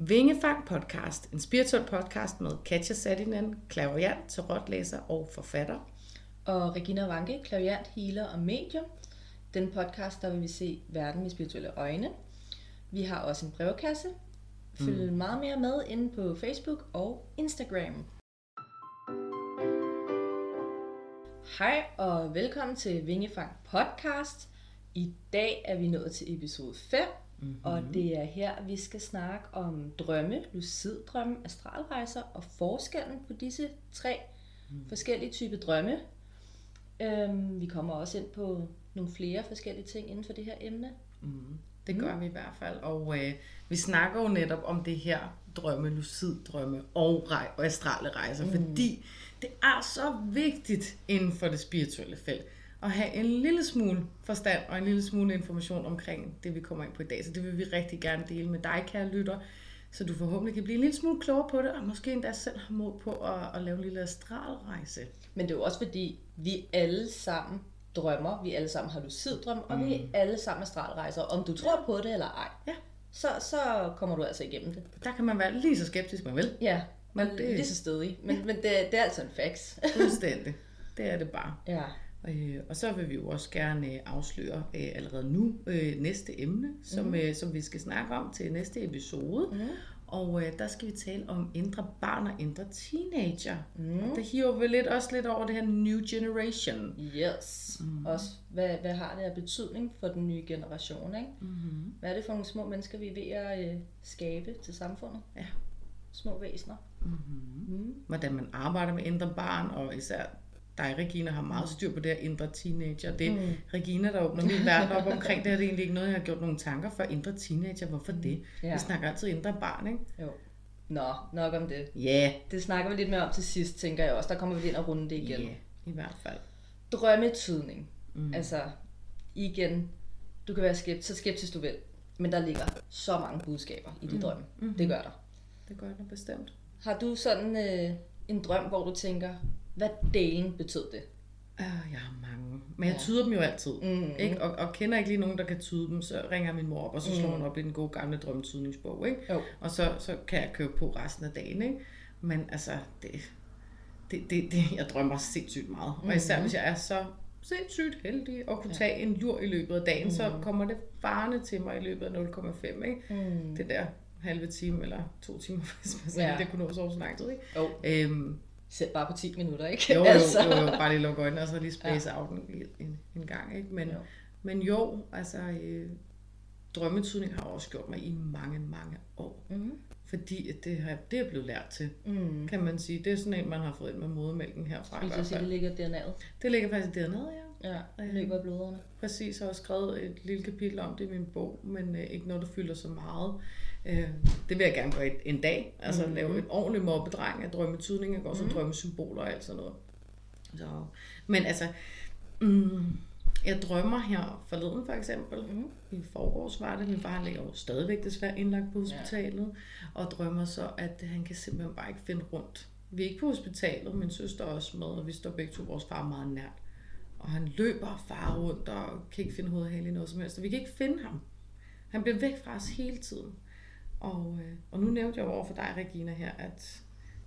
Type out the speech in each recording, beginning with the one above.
Vingefang podcast, en spirituel podcast med Katja Sadinen, klaverjant, tarotlæser og forfatter. Og Regina Vanke, klaverjant, healer og medium. Den podcast, der vil vi se verden med spirituelle øjne. Vi har også en brevkasse. Følg mm. meget mere med inde på Facebook og Instagram. Hej og velkommen til Vingefang podcast. I dag er vi nået til episode 5, mm-hmm. og det er her, vi skal snakke om drømme, luciddrømme, astralrejser og forskellen på disse tre mm. forskellige typer drømme. Øhm, vi kommer også ind på nogle flere forskellige ting inden for det her emne. Mm. Det gør mm. vi i hvert fald, og øh, vi snakker jo netop om det her drømme, luciddrømme og, rej- og astrale rejser, mm. fordi det er så vigtigt inden for det spirituelle felt at have en lille smule forstand og en lille smule information omkring det, vi kommer ind på i dag. Så det vil vi rigtig gerne dele med dig, kære lytter, så du forhåbentlig kan blive en lille smule klogere på det, og måske endda selv have mod på at, at lave en lille astralrejse. Men det er jo også fordi, vi alle sammen drømmer, vi alle sammen har luciddrøm, og mm. vi er alle sammen astralrejser. Om du tror på det eller ej, Ja. så, så kommer du altså igennem det. Der kan man være lige så skeptisk, man vil. Ja, Men det- lige så stedig. Men, men det, det er altså en fax. Fuldstændig. Det er det bare. ja. Øh, og så vil vi jo også gerne øh, afsløre øh, allerede nu øh, næste emne, som, mm. øh, som vi skal snakke om til næste episode. Mm. Og øh, der skal vi tale om indre barn og indre teenager. Mm. Og det hiver vi lidt, også lidt over det her new generation. Yes. Mm. Også, hvad, hvad har det af betydning for den nye generation? Ikke? Mm-hmm. Hvad er det for nogle små mennesker, vi er ved at øh, skabe til samfundet? Ja. Små væsener. Mm-hmm. Mm. Hvordan man arbejder med indre barn, og især dig, Regina, har meget styr på det her indre teenager. Det er mm. Regina, der åbner min verden op omkring det her. Det er egentlig ikke noget, jeg har gjort nogle tanker for. Indre teenager, hvorfor det? Ja. Vi snakker altid indre barn, ikke? Jo. Nå, nok om det. Ja, yeah. Det snakker vi lidt mere om til sidst, tænker jeg også. Der kommer vi ind og runde det igen. yeah. i hvert fald. Drømmetydning. Mm. Mm. Altså, igen, du kan være skeptisk, så skeptisk du vil. Men der ligger så mange budskaber i de mm. drømme. Mhm. Det gør der. Det gør det bestemt. Har du sådan øh, en drøm, hvor du tænker, hvad delen betød det? Uh, jeg har mange. Men jeg Ja. tyder dem jo altid. Mm. Ikke? Og, og kender ikke lige nogen, der kan tyde dem, så ringer min mor op, og så slår hun op i den gode gamle drømmetydningsbog. Ikke? Jo. Og så, så kan jeg købe på resten af dagen. Ikke? Men altså, det, det, det, det, jeg drømmer sindssygt meget. Og især hvis jeg er så sindssygt heldig at kunne tage en lur i løbet af dagen, så kommer det farne til mig i løbet af 0,5. Ikke? Mm. Det der halve time eller to timer, hvis man Ja. det kunne nå så over så lang tid. Ikke? Jo, Øhm, selv bare på 10 minutter, ikke? jo, jo, jo, jo, bare lige lukke øjnene, og så lige space ja. out en, en, en gang. Ikke? Men, Jo. men jo, altså, øh, drømmetydning har også gjort mig i mange, mange år. Mm. Fordi at det, har, det er blevet lært til, Mm. kan man sige. Det er sådan en, man har fået ind med modermælken herfra. Skulle jeg sige, det ligger dernede. Det ligger faktisk dernede, ja. Ja, det løber af blodårene. Præcis, jeg har skrevet et lille kapitel om det i min bog, men øh, ikke noget, der fylder så meget. Øh, det vil jeg gerne gøre en dag, altså mm-hmm. lave en ordentlig mobbedreng af drømmetydning, og også mm-hmm. drømmesymboler og alt sådan noget. Så, men altså, mm, jeg drømmer her forleden for eksempel, Mm. i forgårs var det, min far ligger jo stadigvæk desværre indlagt på hospitalet, ja. og drømmer så, at han kan simpelthen bare ikke finde rundt. Vi er ikke på hospitalet, min søster er også med, og vi står begge to vores far meget nært. Og han løber og farer rundt og kan ikke finde hovedet i noget som helst. Og vi kan ikke finde ham. Han bliver væk fra os hele tiden. Og, øh, og nu nævnte jeg over for dig, Regina, her, at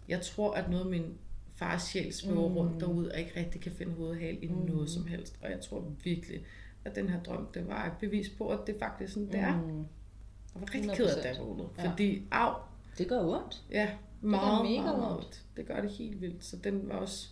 jeg tror, at noget af min fars sjæl svæver mm. rundt derude, og ikke rigtig kan finde hovedet i mm. noget som helst. Og jeg tror virkelig, at den her drøm, det var et bevis på, at det faktisk sådan, det er. Mm. Jeg var rigtig ked af, at 100%. det vågnet. Ja. Fordi, af, Det gør ondt. ja, meget, mega meget, ondt. Det gør det helt vildt. Så den var også,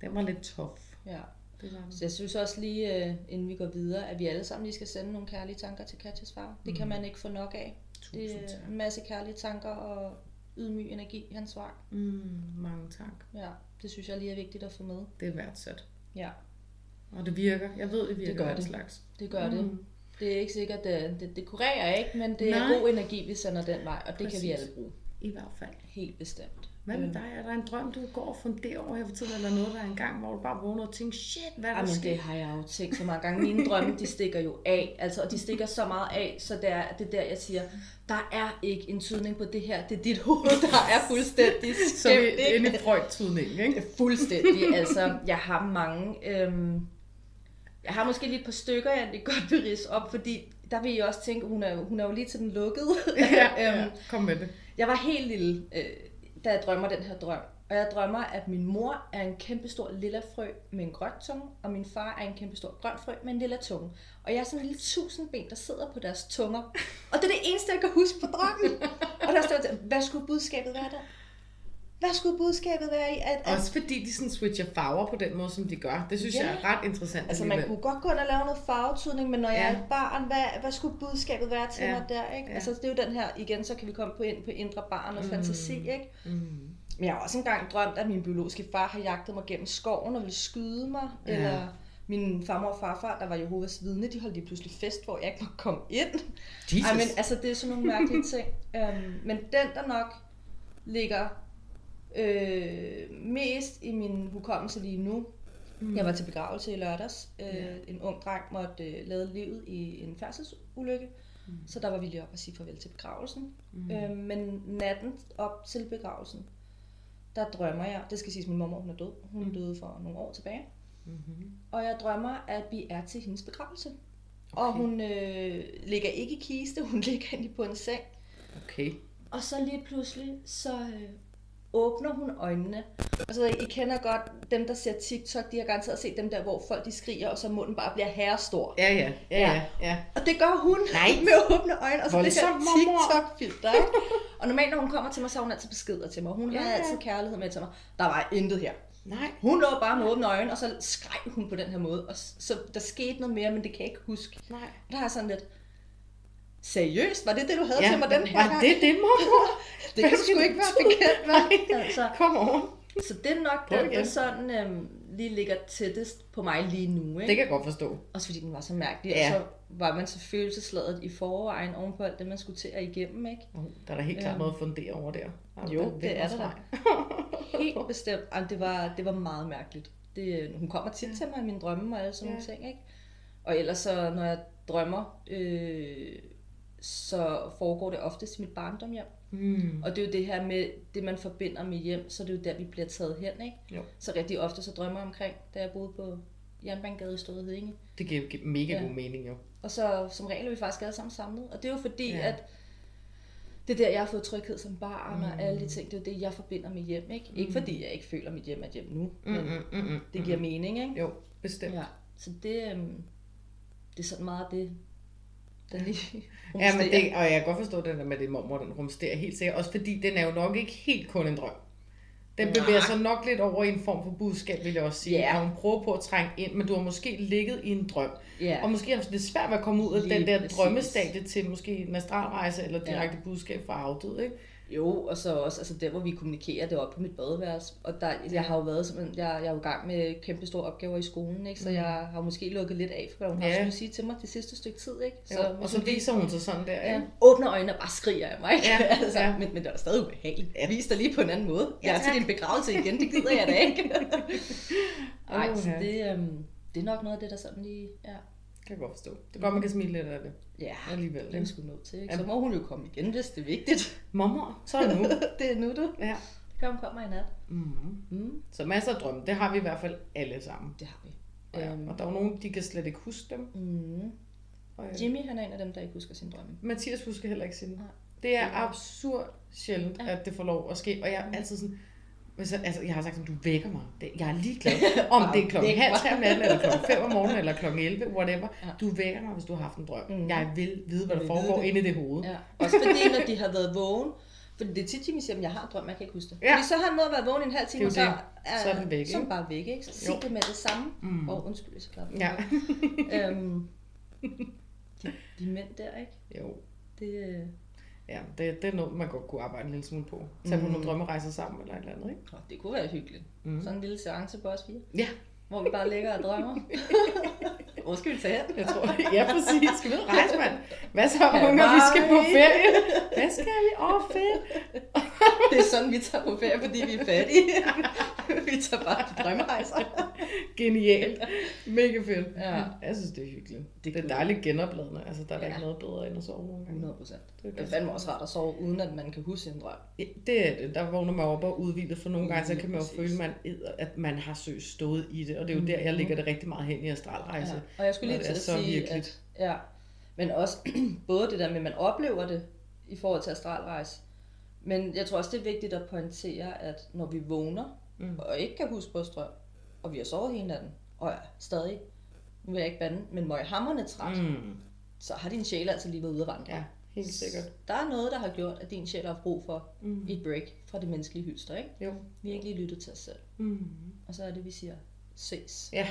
den var lidt tough. Ja. Det var. Så jeg synes også lige, øh, inden vi går videre, at vi alle sammen lige skal sende nogle kærlige tanker til Katjas far. Det kan man ikke få nok af. Det Tusind er tak. en masse kærlige tanker og ydmyg energi i hans svar. Mm, mange tak. Ja, det synes jeg lige er vigtigt at få med. Det er værdsat. Ja, Og det virker. Jeg ved, det virker gør af det. slags. det gør mm. det. Mm. Det er ikke sikkert, det, det, det kurerer ikke, men det er Nej. god energi, vi sender den vej, og det kan vi Præcis. alle bruge. I hvert fald. Helt bestemt. Hvad med dig? Er der en drøm, du går og funderer over her for tiden, eller noget, der er en gang, hvor du bare vågner og tænker, shit, hvad er der Jamen, sket? det har jeg jo tænkt så mange gange. Mine drømme, de stikker jo af. Altså, og de stikker så meget af, så det er, det er der, jeg siger, der er ikke en tydning på det her. Det er dit hoved, der er fuldstændig Så vi skævt. er inde i Freud-tydningen, ikke? Fuldstændig. Altså, jeg har mange... Øhm, jeg har måske lige et par stykker, jeg lige godt vil ridse op, fordi der vil I også tænke, hun er, hun er jo lige til den lukkede. ja, ja. Øhm, kom med det. Jeg var helt lille, øh, da jeg drømmer den her drøm. Og jeg drømmer, at min mor er en kæmpe stor lilla frø med en grøn tunge, og min far er en kæmpe stor grøn frø med en lilla tunge. Og jeg er sådan en lille tusindben, der sidder på deres tunger. Og det er det eneste, jeg kan huske på drømmen. og der står hvad skulle budskabet være der? Hvad skulle budskabet være i? At, at... Også fordi de sådan switcher farver på den måde, som de gør. Det synes ja. jeg er ret interessant. Altså man kunne godt gå ind og lave noget farvetydning, men når ja. jeg er et barn, hvad, hvad skulle budskabet være til ja. mig der? Ikke? Ja. Altså det er jo den her, igen så kan vi komme på ind på indre barn og mm. fantasi. Ikke? Mm. Men jeg har også engang drømt, at min biologiske far har jagtet mig gennem skoven og ville skyde mig. Ja. Eller min farmor og farfar, der var Jehovas vidne, de holdt lige pludselig fest, hvor jeg ikke måtte komme ind. Jesus. Ej, men altså, det er sådan nogle mærkelige ting. Um, men den, der nok ligger øh, mest i min hukommelse lige nu, mm. jeg var til begravelse i lørdags. Øh. En ung dreng måtte øh, lade livet i en færdselsulykke. Mm. Så der var vi lige op og sige farvel til begravelsen. Mm. Øh, men natten op til begravelsen, der drømmer jeg, det skal siges, at min mor hun er død. Hun mm. døde for nogle år tilbage. Mm-hmm. Og jeg drømmer, at vi er til hendes begravelse. Okay. Og hun øh, ligger ikke i kiste, hun ligger inde på en seng. Okay. Og så lige pludselig, så øh, åbner hun øjnene. Og så I kender godt dem, der ser TikTok, de har garanteret set dem der, hvor folk de skriger, og så munden bare bliver herrestor. Ja, ja, ja, ja. ja. Og det gør hun Nej. med åbne øjne, og så det her TikTok-filter. og normalt, når hun kommer til mig, så har hun altid beskeder til mig. Hun ja, har altid kærlighed med til mig. Der var intet her. Nej. Hun lå bare med åbne øjne, og så skreg hun på den her måde. Og så der skete noget mere, men det kan jeg ikke huske. Nej. Og der har sådan lidt, Seriøst? Var det det, du havde ja, til mig den her var gang? det det, mormor? det kan du sgu ikke være bekendt med. Altså, Kom on. Så det er nok den, der sådan øhm, lige ligger tættest på mig lige nu. Ikke? Det kan jeg godt forstå. Også fordi den var så mærkelig. Ja. Og så var man så følelsesladet i forvejen oven på alt det, man skulle til at igennem. Ikke? Uh, der er da helt klart øhm. noget at fundere over der. Altså, jo, det, det er der. helt bestemt. Altså, det, var, det var meget mærkeligt. Det, hun kommer tit ja. til mig i mine drømme og alle sådan ja. nogle ting. Ikke? Og ellers så, når jeg drømmer... Øh, så foregår det oftest i mit barndomhjem. Mm. Og det er jo det her med, det man forbinder med hjem, så det er jo der, vi bliver taget hen, ikke? Jo. Så rigtig ofte så drømmer jeg omkring, da jeg boede på Jernbanegade i Store Hedinge. Det giver mega ja. god mening, jo. Og så som regel er vi faktisk alle sammen samlet. Og det er jo fordi, ja. at det er der, jeg har fået tryghed som barn, mm. og alle de ting, det er det, jeg forbinder med hjem, ikke? Mm. Ikke fordi jeg ikke føler, at mit hjem er hjem nu, mm, men mm, mm, mm, det giver mm. mening, ikke? Jo, bestemt. Ja. Så det, øhm, det er sådan meget det, den lige ja, men det, og jeg kan godt forstå den der med det mormor, den rumsterer helt sikkert. Også fordi den er jo nok ikke helt kun en drøm. Den bevæger sig nok lidt over i en form for budskab, vil jeg også sige. Yeah. Og hun prøver på at trænge ind, men du har måske ligget i en drøm. Yeah. Og måske har det svært ved at komme ud af Lige den der præcis. drømmestadie til måske en astralrejse eller direkte yeah. budskab fra afdød, ikke? Jo, og så også altså der, hvor vi kommunikerer, det oppe på mit badeværelse. Og der, jeg har jo været simpelthen, jeg, jeg er jo i gang med kæmpe store opgaver i skolen, ikke? så mm. jeg har måske lukket lidt af for, hvad hun ja. har skulle sige til mig det sidste stykke tid. Ikke? Så, jo, og så viser hun sig sådan der, ikke? Ja, åbner øjnene og bare skriger af mig. Ikke? Ja, altså, ja. Men, men det er stadig ubehageligt. Ja. Vis dig lige på en anden måde. Ja, jeg er til din begravelse igen, det gider jeg da ikke. Ej, så det, øhm, det er nok noget af det, der sådan lige... Ja kan jeg godt forstå. Det er godt, man kan smile lidt af det. Ja, alligevel. Det er sgu nødt til. Ikke? Så må hun jo komme igen, hvis det er vigtigt. Mormor, så er det nu. det er nu, du. Ja. Kom, kommer i nat. Mm. Mm. Så masser af drømme. Det har vi i hvert fald alle sammen. Det har vi. Ja, um, og der er jo nogen, de kan slet ikke huske dem. Mm. Og, ja. Jimmy, han er en af dem, der ikke husker sin drømme. Mathias husker heller ikke sin. Nej. Det er absurd sjældent, ja. at det får lov at ske. Og jeg er mm. altid sådan, hvis jeg, altså, jeg har sagt, at du vækker mig. Jeg er ligeglad, om det er klokken halv tre om natten, eller klokken 5 om morgenen, eller klokken 11, whatever. Ja. Du vækker mig, hvis du har haft en drøm. Mm. Jeg vil vide, hvad der foregår inde i det hoved. Ja. Også fordi, når de har været vågen, for det er tit, Jimmy siger, at jeg har en drøm, jeg kan ikke huske det. Ja. Fordi så har han noget været vågen en halv time, og så er, så er den væk, så den bare væk. Ikke? Så sig det med det samme. Mm. Og oh, undskyld, så klart. Ja. øhm, de, de mænd der, ikke? Jo. Det, øh, Ja, det, det er noget, man godt kunne arbejde en lille smule på. Tage mm. på nogle drømmerejser sammen eller et eller andet, ikke? Oh, det kunne være hyggeligt. Mm. Sådan en lille seance på os fire. Ja. Hvor vi bare ligger og drømmer. Hvor skal vi tage hen? Jeg tror, ja, præcis. Skal vi rejse, mand? Hvad så, unge, vi skal på ferie? Hvad skal vi? Åh, oh, fedt. det er sådan, vi tager på ferie, fordi vi er fattige. vi tager bare på drømmerejser. Genialt. Mega fedt. Ja. Jeg synes, det er hyggeligt. Det, det er dejligt genopladende. Altså, der er ja. ikke noget bedre end at sove nogle gange. 100 procent. Det er fandme også rart at sove, uden at man kan huske en drøm. Ja, det er det. Der vågner man op og udvilet, for nogle gange, så kan man jo føle, man, at man har søgt stået i det. Og det er jo der, jeg ligger det rigtig meget hen i astralrejse. Ja. Og jeg skulle lige til at sige, virkeligt. at ja, Men også både det der med, at man oplever det i forhold til astralrejse. Men jeg tror også, det er vigtigt at pointere, at når vi vågner, mm. og ikke kan huske drøm, og vi har sovet hele natten, og er stadig, nu vil jeg ikke bande, men må hammerne træt, mm. så har din sjæl altså lige været ude at vandre. Ja, helt sikkert. Der er noget, der har gjort, at din sjæl har brug for mm. et break fra det menneskelige hylster, ikke? Jo. Vi har ikke lige lyttet til os selv. Mm. Og så er det, vi siger, ses. Ja,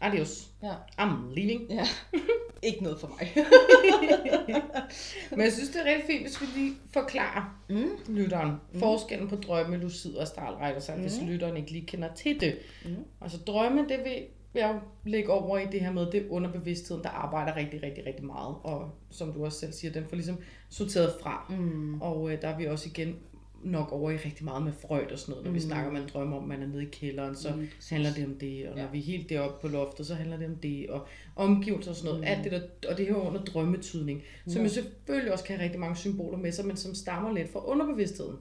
adios. Ja. I'm leaving. Ja. ikke noget for mig. Men jeg synes, det er rigtig fint, hvis vi lige forklarer mm. lytteren mm. forskellen på drømme, lucid og astralrejser, mm. hvis lytteren ikke lige kender til det. Mm. Altså drømme, det vil jeg lægge over i det her med, det underbevidstheden, der arbejder rigtig, rigtig, rigtig meget. Og som du også selv siger, den får ligesom sorteret fra. Mm. Og øh, der er vi også igen nok over i rigtig meget med Freud og sådan noget. Når mm. vi snakker om en drøm om, man er nede i kælderen, så mm. handler det om det. Og når ja. vi er helt deroppe på loftet, så handler det om det. Og omgivelser og sådan noget. Mm. Alt det der, og det her under drømmetydning. Som ja. jo selvfølgelig også kan have rigtig mange symboler med sig, men som stammer lidt fra underbevidstheden.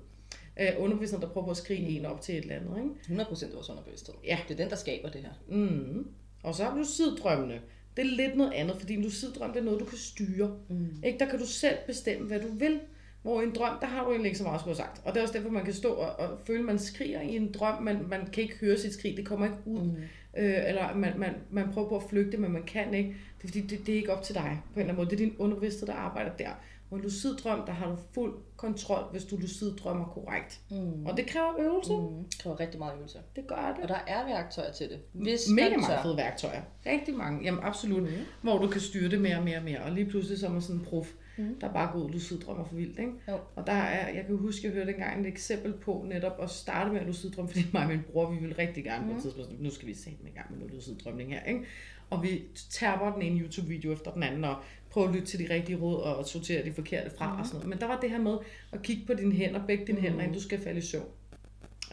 Uh, underbevidstheden, der prøver på at skrige en op til et eller andet. Ikke? 100% vores underbevidsthed. Ja. Det er den, der skaber det her. Mm. Og så har du siddrømmene. Det er lidt noget andet, fordi en luciddrøm, det er noget, du kan styre. Mm. Ikke? Der kan du selv bestemme, hvad du vil. Hvor i en drøm, der har du egentlig ikke så meget skulle sagt. Og det er også derfor, man kan stå og, og føle, at man skriger i en drøm. Man, man kan ikke høre sit skrig, det kommer ikke ud. Mm. Øh, eller man, man, man prøver på at flygte, men man kan ikke. Det er fordi, det, det er ikke op til dig på en eller anden måde. Det er din underbevidste, der arbejder der. Hvor en lucid drøm, der har du fuld kontrol, hvis du lucid drømmer korrekt. Mm. Og det kræver øvelse. Mm. Det kræver rigtig meget øvelse. Det gør det. Og der er værktøjer til det. Hvis Mega mange fede værktøjer. Rigtig mange. Jamen absolut. Mm. Hvor du kan styre det mere og mere og mere. Og lige pludselig så er man sådan en prof mm. der bare går ud lucid drømmer for vildt. Ikke? Jo. Og der er, jeg kan huske, jeg hørte engang et eksempel på netop at starte med lucid drøm, fordi mig og min bror, vi ville rigtig gerne mm. på et mm. tidspunkt, nu skal vi se i gang med noget lucid drømning her. Ikke? Og vi tærper den ene YouTube-video efter den anden, og prøver at lytte til de rigtige råd, og sortere de forkerte fra mm. og sådan noget. Men der var det her med at kigge på dine hænder, begge dine mm. hænder, inden du skal falde i søvn.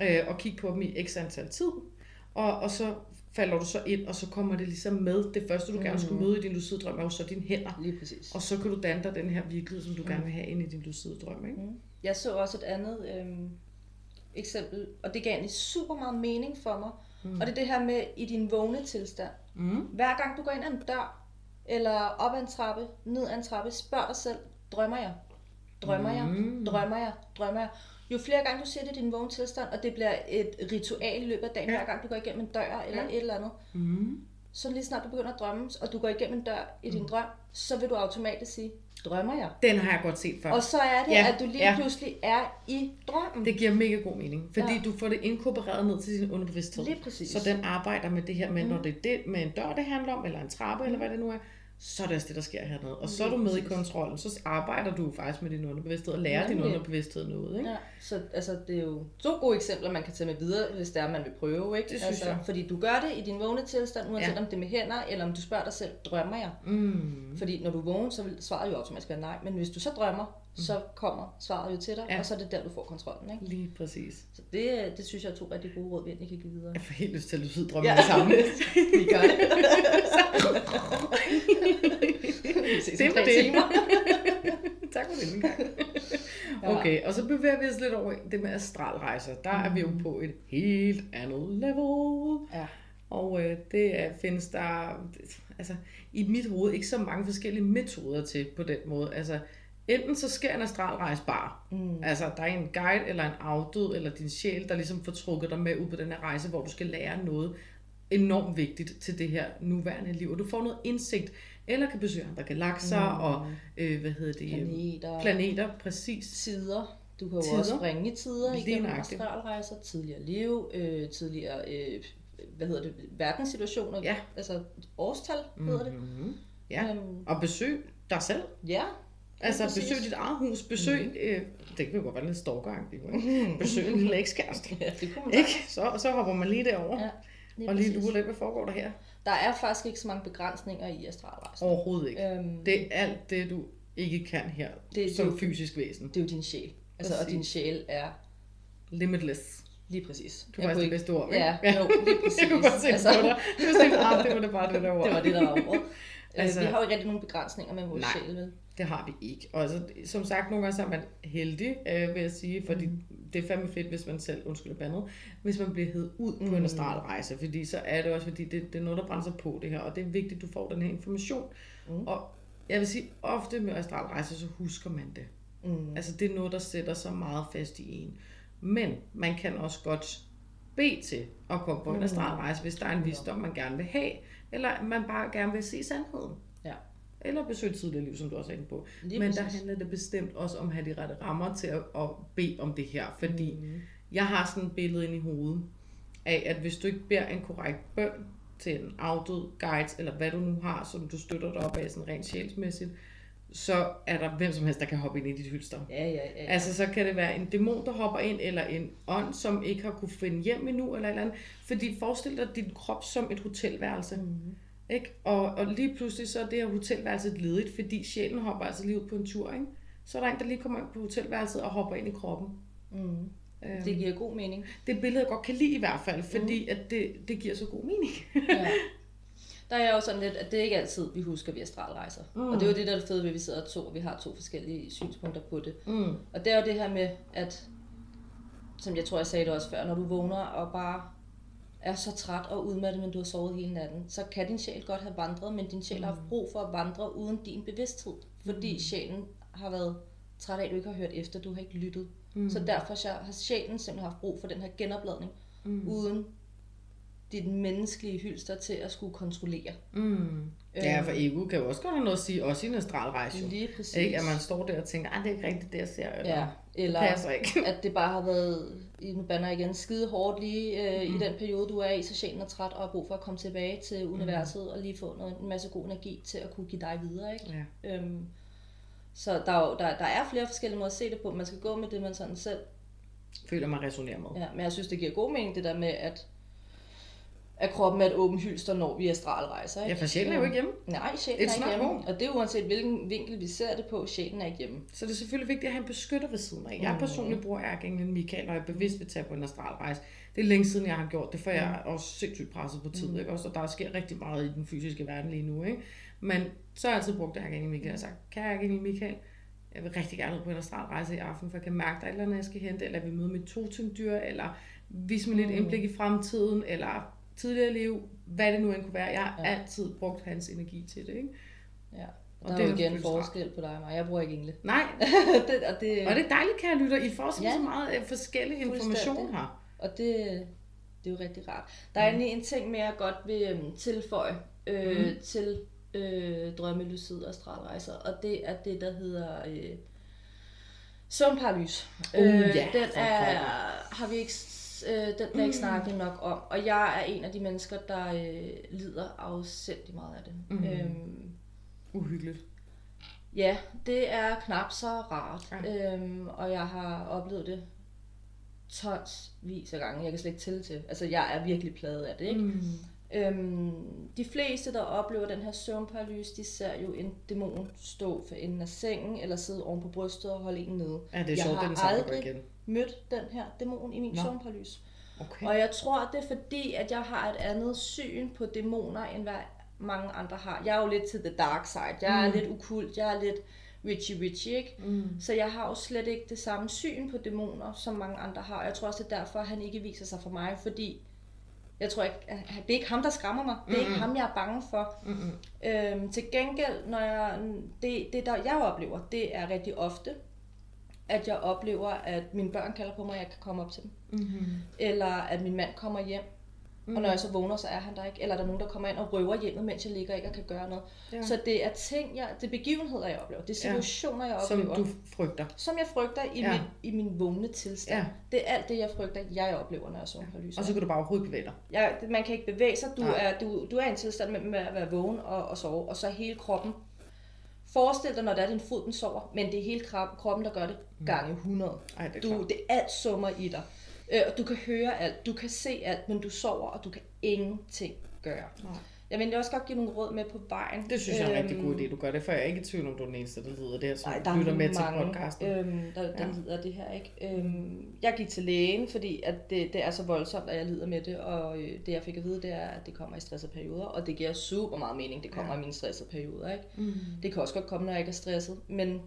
Øh, og kigge på dem i x antal tid. Og, og så falder du så ind, og så kommer det ligesom med. Det første, du mm. gerne skulle møde i din lucide drøm, er jo så dine hænder. Lige præcis. Og så kan du danne dig den her virkelighed, som du mm. gerne vil have ind i din lucide drøm. Ikke? Mm. Jeg så også et andet øhm, eksempel, og det gav egentlig super meget mening for mig. Mm. Og det er det her med i din vågne tilstand. Mm. Hver gang du går ind ad en dør, eller op ad en trappe, ned ad en trappe, spørg dig selv, drømmer jeg? Drømmer jeg? Mm. Drømmer jeg? Drømmer jeg? Jo flere gange du siger det i din vågen tilstand, og det bliver et ritual i løbet af dagen, ja. hver gang du går igennem en dør eller ja. et eller andet, mm. så lige snart du begynder at drømme, og du går igennem en dør i din mm. drøm, så vil du automatisk sige, drømmer jeg? Den har jeg godt set før. Og så er det, ja. at du lige ja. pludselig er i drømmen. Det giver mega god mening, fordi ja. du får det inkorporeret ned til din underbevidsthed. Lige præcis. Så den arbejder med det her med, mm. når det er det, med en dør, det handler om, eller en trappe, mm. eller hvad det nu er, så er det også det, der sker hernede. Og så er du med i kontrollen, så arbejder du faktisk med din underbevidsthed og lærer ja, din underbevidsthed noget. Ikke? Ja, så altså, det er jo to gode eksempler, man kan tage med videre, hvis det er, man vil prøve. Ikke? Det synes altså, jeg. Fordi du gør det i din vågne tilstand, uanset ja. om det er med hænder, eller om du spørger dig selv, drømmer jeg? Mm. Fordi når du vågner, så vil svaret jo automatisk være nej. Men hvis du så drømmer, mm. Så kommer svaret jo til dig, ja. og så er det der, du får kontrollen. Ikke? Lige præcis. Så det, det synes jeg er to rigtig gode råd, vi kan give videre. Jeg får helt lyst til at lyde drømme ja. sammen. vi gør det. det var det. tak for den gang. Okay, og så bevæger vi os lidt over det med astralrejser. Der mm. er vi jo på et helt andet level. Ja. Og øh, det er, findes der altså, i mit hoved ikke så mange forskellige metoder til på den måde. Altså, enten så sker en astralrejse bare. Mm. Altså, der er en guide eller en afdød, eller din sjæl, der ligesom får trukket dig med ud på den her rejse, hvor du skal lære noget enormt vigtigt til det her nuværende liv. Og du får noget indsigt eller kan besøge andre galakser mm. og øh, hvad hedder det? Planeter. Planeter, præcis. Tider. Du kan jo tider. også springe tider igennem astralrejser, tidligere liv, øh, tidligere øh, hvad hedder det, verdenssituationer, ja. altså årstal hedder det. Mm-hmm. Ja, um, og besøg dig selv. Ja. Altså præcis. besøg dit eget hus, besøg, mm. øh, det kan jo godt være lidt stalkeragtigt, ikke? besøg en lille ekskæreste. ja, det kunne man ikke? Så, så hopper man lige derover. Ja. Lige og lige lurer lidt, hvad foregår der her? Der er faktisk ikke så mange begrænsninger i astralrejsen. Overhovedet ikke. Øhm, det er alt det, du ikke kan her det, som det, fysisk væsen. Det er jo din sjæl. Altså, og din sjæl er... Limitless. Lige præcis. Du var det bedste ord, ikke? Ja, jo, lige præcis. jeg kunne godt se altså, på dig. Du var det var det bare det der ord. det var det, der var ordet. Øh, altså, vi har jo ikke rigtig nogen begrænsninger med vores nej, sjæl, vel? det har vi ikke. Og altså, som sagt, nogle gange så er man heldig, øh, vil jeg sige, fordi mm det er fandme fedt, hvis man selv, undskyld bandet, hvis man bliver hed ud på mm. en astralrejse, fordi så er det også, fordi det, det er noget, der brænder sig på det her, og det er vigtigt, at du får den her information. Mm. Og jeg vil sige, ofte med astralrejser, så husker man det. Mm. Altså det er noget, der sætter sig meget fast i en. Men man kan også godt bede til at komme på en mm. astralrejse, hvis der er en visdom, man gerne vil have, eller man bare gerne vil se sandheden. Ja. Eller besøge tidligere liv, som du også er inde på. Lige Men præcis. der handler det bestemt også om at have de rette rammer til at, at bede om det her. Fordi mm. jeg har sådan et billede ind i hovedet af, at hvis du ikke beder en korrekt bøn til en afdød guide, eller hvad du nu har, som du støtter dig op af sådan rent sjælsmæssigt, så er der hvem som helst, der kan hoppe ind i dit hylster. Ja, ja, ja. Altså, så kan det være en dæmon, der hopper ind, eller en ånd, som ikke har kunne finde hjem endnu, eller eller andet. Fordi forestil dig din krop som et hotelværelse. Mm. Ikke? Og, og lige pludselig så er det her hotelværelse ledigt, fordi sjælen hopper altså lige ud på en tur. Ikke? Så er der en, der lige kommer ind på hotelværelset og hopper ind i kroppen. Mm. Øhm, Det giver god mening. det et billede, jeg godt kan lide i hvert fald, fordi mm. at det, det giver så god mening. Ja. Der er jeg jo sådan lidt, at det er ikke altid, vi husker, vi astralrejser. Mm. Og det er jo det, der er fede ved, at vi sidder to, og vi har to forskellige synspunkter på det. Mm. Og det er jo det her med, at, som jeg tror, jeg sagde det også før, når du vågner og bare er så træt og udmattet, men du har sovet hele natten, så kan din sjæl godt have vandret, men din sjæl har haft brug for at vandre uden din bevidsthed. Fordi mm. sjælen har været træt af, at du ikke har hørt efter, du har ikke lyttet. Mm. Så derfor har sjælen simpelthen haft brug for den her genopladning, mm. uden dit menneskelige hylster til at skulle kontrollere. Mm. Ja, for ego kan jo også godt have noget at sige, også i en astralrejse. jo. Lige præcis. Ikke? At man står der og tænker, at det er ikke rigtigt det, jeg ser. Eller, Ja, eller Det passer ikke. at det bare har været, i nu banner igen, skide hårdt lige øh, mm. i den periode, du er i, så sjælen er træt og har brug for at komme tilbage til universet mm. og lige få noget, en masse god energi til at kunne give dig videre. Ikke? Ja. Øhm, så der er, jo, der, der er flere forskellige måder at se det på. Man skal gå med det, man sådan selv... Føler man resonerer med. Ja, men jeg synes, det giver god mening, det der med, at, at kroppen er et åbent hylster, når vi astralrejser. Ja, Ikke? for sjælen er jo ikke hjemme. Nej, sjælen It's er ikke hjemme. home. Og det er uanset hvilken vinkel vi ser det på, sjælen er ikke hjemme. Så det er selvfølgelig vigtigt at have en beskytter ved siden af. Jeg personligt bruger Ærkeenglen Michael, og jeg er bevidst vil tage på en astralrejse. Det er længe siden, jeg har gjort det, for jeg er også sindssygt presset på tid. Ikke? Også, og der sker rigtig meget i den fysiske verden lige nu. Ikke? Men så har jeg altid brugt Ærkeenglen Michael og sagt, kære Ærkeengel Michael, jeg vil rigtig gerne ud på en astralrejse i aften, for jeg kan mærke, der er et eller andet, jeg skal hente, eller jeg vil møde mit totemdyr, eller vise mig lidt indblik i fremtiden, eller tidligere liv, hvad det nu end kunne være. Jeg har Ja. altid brugt hans energi til det. Ikke? Ja. Og Der er jo igen forskel på dig og mig. Jeg bruger ikke engle. Nej, det, og, det, Og det er dejligt, kære lytter. I får Ja. så meget øh, forskellig information her. og det, det er jo rigtig rart. Der er egentlig en ting mere, jeg godt vil øhm, tilføje øh, mm. til øh, drømme, lucid og astralrejser, og det er det, der hedder øh, søvnparalys. Uh, ja, den er, har vi ikke, øh, den er ikke snakket nok om, og jeg er en af de mennesker, der øh, lider afsindig meget af det. Mhm. Øhm, Uhyggeligt. Ja, det er knap så rart. Ja. Øhm, og jeg har oplevet det tonsvis af gange. Jeg kan slet ikke tælle til. Altså, jeg er virkelig plaget af det, ikke? Mm. Øhm, de fleste, der oplever den her søvnparalys, de ser jo en dæmon stå for enden af sengen, eller sidde oven på brystet og holde en nede. Ja, det er jeg sjovt, har den aldrig igen. mødt den her dæmon i min Nå. søvnparalys. Okay. Og jeg tror, det er fordi, at jeg har et andet syn på dæmoner, end hvad mange andre har. Jeg er jo lidt til the dark side. Jeg er Mm. lidt ukult. Jeg er lidt witchy witchy, ikke? Mm. Så jeg har jo slet ikke det samme syn på dæmoner, som mange andre har. Jeg tror også, det er derfor, at han ikke viser sig for mig, fordi jeg tror ikke, det er ikke ham, der skræmmer mig. Det er ikke ham, jeg er bange for. Mm-mm. Øhm, til gengæld, når jeg, det, det, der jeg oplever, det er rigtig ofte, at jeg oplever, at mine børn kalder på mig, og jeg kan komme op til dem. Mm-hmm. Eller at min mand kommer hjem, mm. og når jeg så vågner, så er han der ikke. Eller der er nogen, der kommer ind og røver hjemmet, mens jeg ligger ikke og kan gøre noget. Ja. Så det er ting, jeg, det er begivenheder, jeg oplever. Det er Ja. situationer, jeg Som oplever. du frygter. som jeg frygter i, Ja. ja. min, i min vågne tilstand. Ja. Det er alt det, jeg frygter, jeg oplever, når jeg sover på lyset. Og så kan du bare overhovedet bevæge dig. Jeg, man kan ikke bevæge sig. Du Nej. er, du, du er i en tilstand med, med at være vågen og, og sove, og så hele kroppen. Forestil dig, når det er din fod, den sover, men det er hele krop- kroppen, der gør det gange 100. Ej, det er Du, klart. det alt summer i dig. Øh, og du kan høre alt, du kan se alt, men du sover, og du kan ingenting gøre. Nej. Jeg vil også godt give nogle råd med på vejen. Det synes jeg er en rigtig god Øhm, idé, du gør det, for jeg er ikke i tvivl om, du er den eneste, der lider det her, som Nej, er lytter med mange, til podcasten. øhm, der, der Ja. lider det her. ikke. Øhm, jeg gik til lægen, fordi at det, det er så voldsomt, at jeg lider med det, og øh, det jeg fik at vide, det er, at det kommer i stressede perioder, og det giver super meget mening, det kommer ja. i mine stressede perioder. Ikke? Mm. Det kan også godt komme, når jeg ikke er stresset, men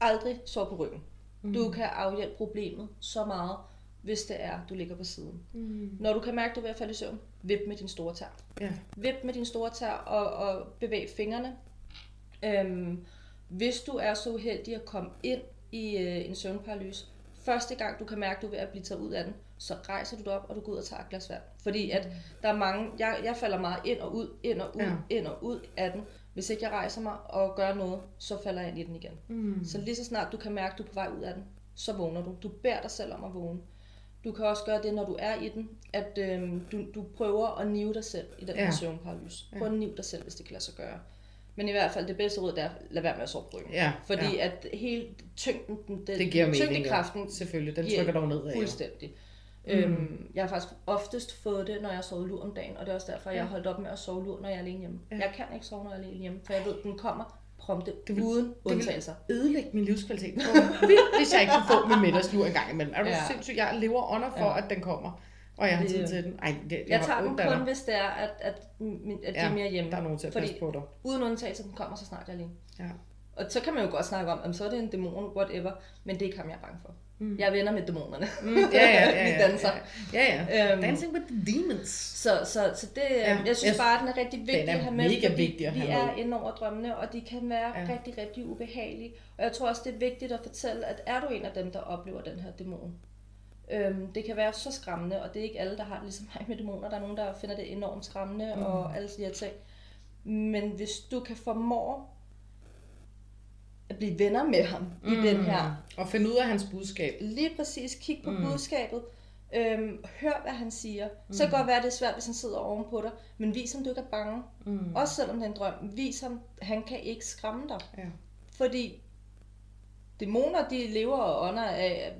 aldrig sove på ryggen. Mm. Du kan afhjælpe problemet så meget, hvis det er, du ligger på siden. Mm. Når du kan mærke, at du er ved at falde i søvn, vip med din store tær. Ja. Vip med din store tær og, og bevæg fingrene. Øhm, hvis du er så uheldig at komme ind i øh, en søvnparalyse, første gang du kan mærke, at du er ved at blive taget ud af den, så rejser du dig op, og du går ud og tager et glas vand. Fordi at der er mange, jeg, jeg falder meget ind og ud, ind og ud, ja. ind og ud af den. Hvis ikke jeg rejser mig og gør noget, så falder jeg ind i den igen. Mm. Så lige så snart du kan mærke, at du er på vej ud af den, så vågner du. Du bærer dig selv om at vågne. Du kan også gøre det, når du er i den, at øhm, du, du prøver at nive dig selv i den ja. her søvnparalyse. Prøv at nive dig selv, hvis det kan lade sig gøre. Men i hvert fald, det bedste råd, det er at lade være med at sove på ryggen. Ja, Fordi ja. at hele tyngden, den, Det giver mening, tyngdekraften ja. Selvfølgelig, den trykker dog nedad, ja. Fuldstændig. Mm. Øhm, jeg har faktisk oftest fået det, når jeg sovet lur om dagen, og det er også derfor, jeg har holdt op med at sove lur, når jeg er alene hjemme. Ja. Jeg kan ikke sove, når jeg er alene hjemme, for jeg ved, at den kommer prompte, Det vil- uden Det undtagelser. ødelægge min livskvalitet. Vildt, hvis jeg ikke kunne få min middagslur en gang imellem. Er du Ja. ja. sindssyg? Jeg lever under for, Ja. ja. at den kommer. Og jeg har Det- tid til den. Ej, det, jeg, Jeg tager den kun, dig. hvis det er, at, at, at de er Ja, mere hjemme. Der er nogen til at Fordi- passe på dig. Uden undtagelse, den kommer så snart jeg er alene. Ja. Og så kan man jo godt snakke om, at så er det en dæmon, whatever, men det er ikke ham, jeg er bange for. Mm. Jeg er venner med dæmonerne. Mm, ja, ja, ja, Vi ja, danser. Ja, ja. ja. Øhm, Dancing with the demons. Så, så, så det, ja, Ja, jeg synes jeg- bare, at den er rigtig vigtig er at have med, mega vigtig at vi have er med. inde over drømmene, og de kan være. Ja. rigtig, rigtig ubehagelige. Og jeg tror også, det er vigtigt at fortælle, at er du en af dem, der oplever den her dæmon, øhm, det kan være så skræmmende, og det er ikke alle, der har det ligesom mig med dæmoner. Der er nogen, der finder det enormt skræmmende, mm. og alle de her ting. Men hvis du kan formå at blive venner med ham mm. i den her Og finde ud af hans budskab. lige præcis kig på mm. budskabet, øhm, hør hvad han siger. Mm. Så kan det godt være, at det er svært, hvis han sidder ovenpå dig, men vis ham, du ikke er bange. Mm. Også selvom det er en drøm, vis ham, han kan ikke skræmme dig. Ja. Fordi dæmoner, de lever og ånder af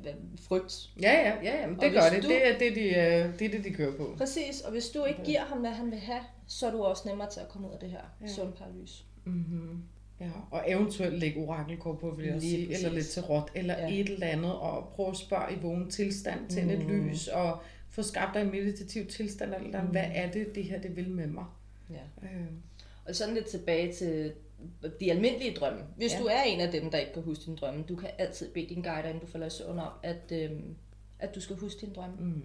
frygt. Ja, ja, ja, ja. Men det gør det. du- Det er det, de, øh, det er det, de kører på. Præcis, og hvis du ikke giver ham, hvad han vil have, så er du også nemmere til at komme ud af det her ja. søvnparalyse. Mm-hmm. Ja, og eventuelt lægge orakelkort på, vil jeg Lige sige, præcis. eller lidt til råt, eller Ja. et eller andet, og prøve at spørge i vågen tilstand, tænde mm. et lys, og få skabt dig en meditativ tilstand, eller mm. hvad er det, det her det vil med mig? Ja. Øh, Og sådan lidt tilbage til de almindelige drømme. Hvis ja. Du er en af dem, der ikke kan huske din drømme, du kan altid bede din guide, inden du falder i søvn om, at, øhm, at du skal huske din drømme. mm.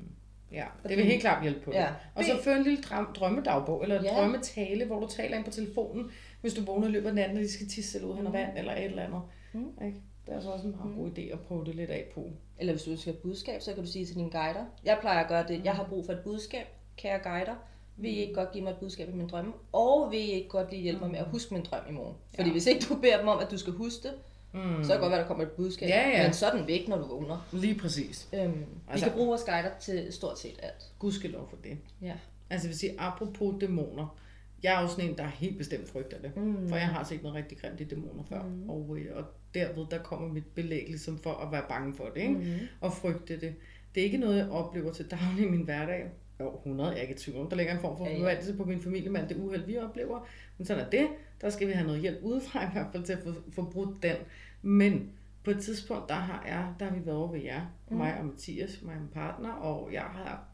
Ja, det vil helt klart hjælpe på det. Ja. Og så føre en lille drøm, drømmedagbog, eller ja. drømmetale, hvor du taler ind på telefonen, hvis du vågner i løbet af natten, og de skal tisse eller ud og vand, eller et eller andet. Mm. Ikke? Det er altså også en meget god idé at prøve det lidt af på. Eller hvis du ønsker et budskab, så kan du sige til dine guider. Jeg plejer at gøre det. Jeg har brug for et budskab, kære guider. Vil I ikke godt give mig et budskab i min drømme? Og vil I ikke godt lige hjælpe mig med at huske min drøm i morgen? Fordi Ja. hvis ikke du beder dem om, at du skal huske det, Mm. så kan det godt være, der kommer et budskab. Ja, ja. Men så er den væk, når du vågner. Lige præcis. Øhm, vi Altså- kan bruge vores guider til stort set alt. Gudskelov for det. Ja. Altså jeg vil sige, apropos dæmoner, jeg er jo sådan en, der helt bestemt frygter det. Mm. For jeg har set noget rigtig grimt i dæmoner før. Mm. Og, øh, og derved, der kommer mit belæg ligesom for at være bange for det, ikke? Mm. Og frygte det. Det er ikke noget, jeg oplever til daglig i min hverdag. Jo, 100 er jeg ikke i tvivl om. Der ligger en form for Ja, ja. forventelse på min familie med alt det uheld, vi oplever. Men sådan er det. Der skal vi have noget hjælp udefra i hvert fald til at få, få brudt den. Men på et tidspunkt, der har, jeg, der har vi været over ved jer, mm. mig og Mathias, mig og min partner, og jeg har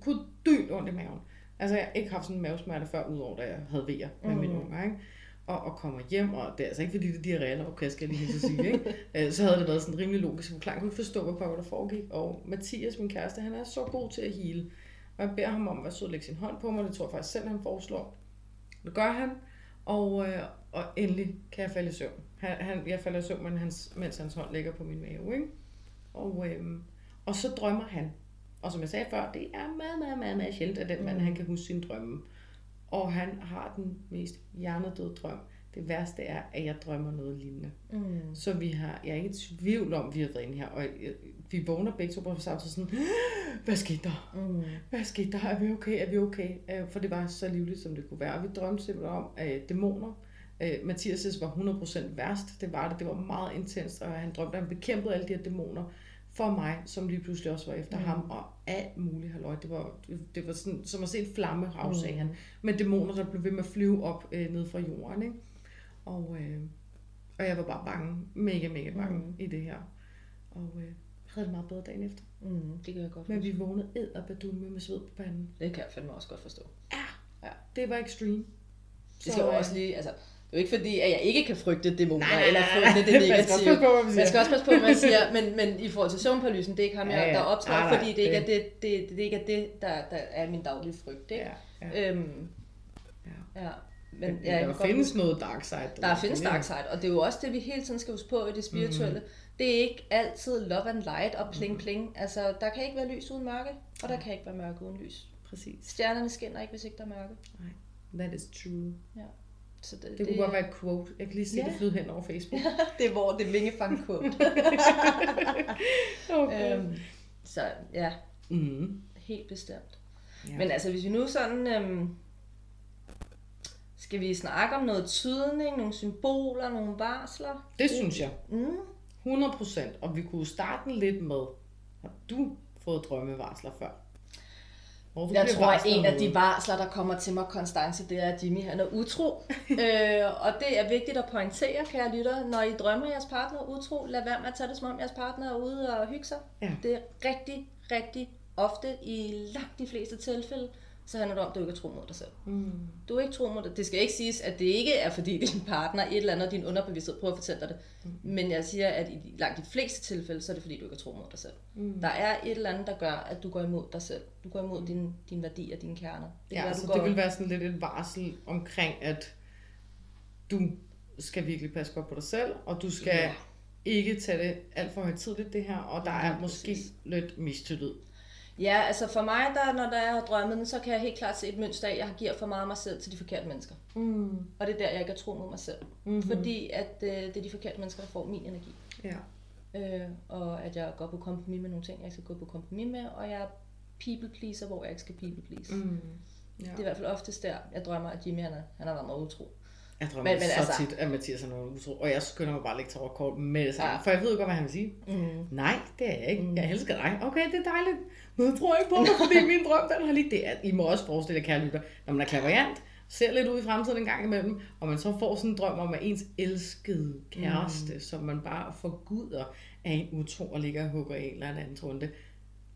kunnet dø ondt i maven. Altså, jeg har ikke haft sådan en mavesmerte før, udover da jeg havde vejer med mm. mine unger, ikke? Og, og kommer hjem, og det er altså ikke fordi, det er diarré eller okay, skal jeg lige at sige, ikke? Øh, så havde det været sådan rimelig logisk forklaring. Jeg kunne ikke forstå, hvad pokker der foregik. Og Mathias, min kæreste, han er så god til at hele. Og jeg beder ham om at og lægge sin hånd på mig, det tror jeg faktisk selv, han foreslår. Det gør han, og, øh, og endelig kan jeg falde i søvn. Han, han, jeg falder i søvn, mens hans, mens hans hånd ligger på min mave, ikke? Og, øhm, og så drømmer han. Og som jeg sagde før, det er meget, meget, meget, meget sjældent, at den mand, han kan huske sine drømme. Og han har den mest hjernedøde drøm. Det værste er, at jeg drømmer noget lignende. Mm. Så vi har, jeg er ikke i tvivl om, at vi har været inde her. Og vi vågner begge to på samme tid sådan, hvad skete der? Mm. Hvad skete der? Er vi okay? Er vi okay? Øh, For det var så livligt, som det kunne være. Og vi drømte simpelthen om øh, dæmoner. Øh, Mathias' var 100% værst. Det var det. Det var meget intenst, og han drømte, at han bekæmpede alle de her dæmoner for mig, som lige pludselig også var efter mm. ham, og alt muligt halløj. Det var, det var sådan, som at se en flamme, mm. sagde han. Med dæmoner, der blev ved med at flyve op øh, ned fra jorden. Ikke? Og, øh, og jeg var bare bange, mega, mega bange mm. i det her. Og øh, havde det meget bedre dagen efter. Mm. Det kan jeg godt Men vi vågnede ed og badumme med sved på panden. Det kan jeg fandme også godt forstå. Ja, det var extreme. Det skal jo øh, også lige, altså, det er jo ikke fordi, at jeg ikke kan frygte dæmoner, Nej, eller frygte det man skal også negative. passe på, man. Man skal også passe på, hvad man siger, men, men i forhold til søvnparalysen, det er ikke ham, jeg, Ja, ja. der optræder, Nej, nej, fordi det ikke, er det- det, det, ikke er det, der, der er min daglige frygt. Ikke? Ja, ja, Øhm, ja. ja. Men, ja, der findes huske, noget dark side. Der, der findes dark side, og det er jo også det, vi hele tiden skal huske på i det spirituelle. Mm. Det er ikke altid love and light og pling pling. Altså, der kan ikke være lys uden mørke, og der kan ikke være mørke uden lys. Præcis. Stjernerne skinner ikke, hvis ikke der er mørke. Nej, that is true. Ja. Så det, det, det kunne godt være et quote. Jeg kan lige se ja. det flyde hen over Facebook. det er hvor det er vingefang quote. okay. øhm, så ja, mm. helt bestemt. Ja. Men altså, hvis vi nu sådan... Øhm, skal vi snakke om noget tydning, nogle symboler, nogle varsler? Det synes jeg. Mm. 100 procent. Og vi kunne starte lidt med, har du fået drømmevarsler før? Hvor jeg tror, at en af de varsler, der kommer til mig konstance, det er, at Jimmy han er utro. øh, og det er vigtigt at pointere, kære lytter, når I drømmer, jeres partner er utro, lad være med at tage det som om, jeres partner er ude og hygge sig. Ja. Det er rigtig, rigtig ofte i langt de fleste tilfælde, så handler det om, at du ikke er tro mod dig selv. Mm. Du er ikke tro mod dig. Det skal ikke siges, at det ikke er, fordi din partner et eller andet, din underbevidsthed prøver at fortælle dig det. Mm. Men jeg siger, at i langt de fleste tilfælde, så er det fordi, du ikke er tro mod dig selv. Mm. Der er et eller andet, der gør, at du går imod dig selv. Du går imod din, din værdi og dine kerner. Det ja, være, så går... det vil være sådan lidt et varsel omkring, at du skal virkelig passe godt på dig selv, og du skal ja. ikke tage det alt for højtidligt det her, og der ja, er måske præcis. lidt mistillid Ja, altså for mig, der, når der er drømmen, så kan jeg helt klart se et mønster af, at jeg giver for meget af mig selv til de forkerte mennesker. Mm. Og det er der, jeg ikke er tro mod mig selv. Mm-hmm. Fordi at øh, det er de forkerte mennesker, der får min energi. Ja. Øh, og at jeg går på kompromis med nogle ting, jeg skal gå på kompromis med, og jeg er people pleaser, hvor jeg ikke skal people please. Mm. Ja. Det er i hvert fald oftest der, jeg drømmer, at Jimmy han, er, han har været meget utro. Jeg drømmer men, men så altså, tit, at Mathias er noget utro, og jeg skynder mig bare at lægge til kort med det samme, ja. for jeg ved jo godt, hvad han vil sige. Mm. Nej, det er jeg ikke. Mm. Jeg elsker dig. Okay, det er dejligt. Jeg tror ikke på det, fordi min drøm, den har lige det. I må også forestille jer, kære lytter, når man er klaverjant, ser lidt ud i fremtiden en gang imellem, og man så får sådan en drøm om, at ens elskede kæreste, mm. som man bare forguder, er en utro og ligger og hugger en eller anden runde.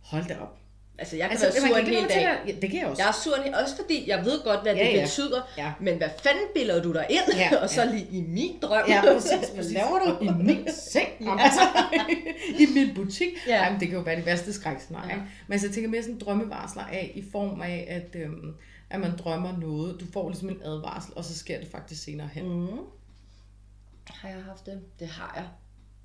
Hold da op. Altså, jeg kan altså, være sur en hel dag. Ja, det kan jeg også. Jeg er sur en også fordi jeg ved godt, hvad det ja, ja. betyder. Ja. Men hvad fanden billeder du dig ind? Ja, og så ja. lige i min drøm. Ja, præcis. Hvad laver du? I min seng? Ja. Altså, I min butik? Ja. Jamen, det kan jo være det værste skrækscenarie. Ja. Men så jeg tænker mere sådan drømmevarsler af, i form af, at, øhm, at man drømmer noget. Du får ligesom en advarsel, og så sker det faktisk senere hen. Mm. Har jeg haft det? Det har jeg.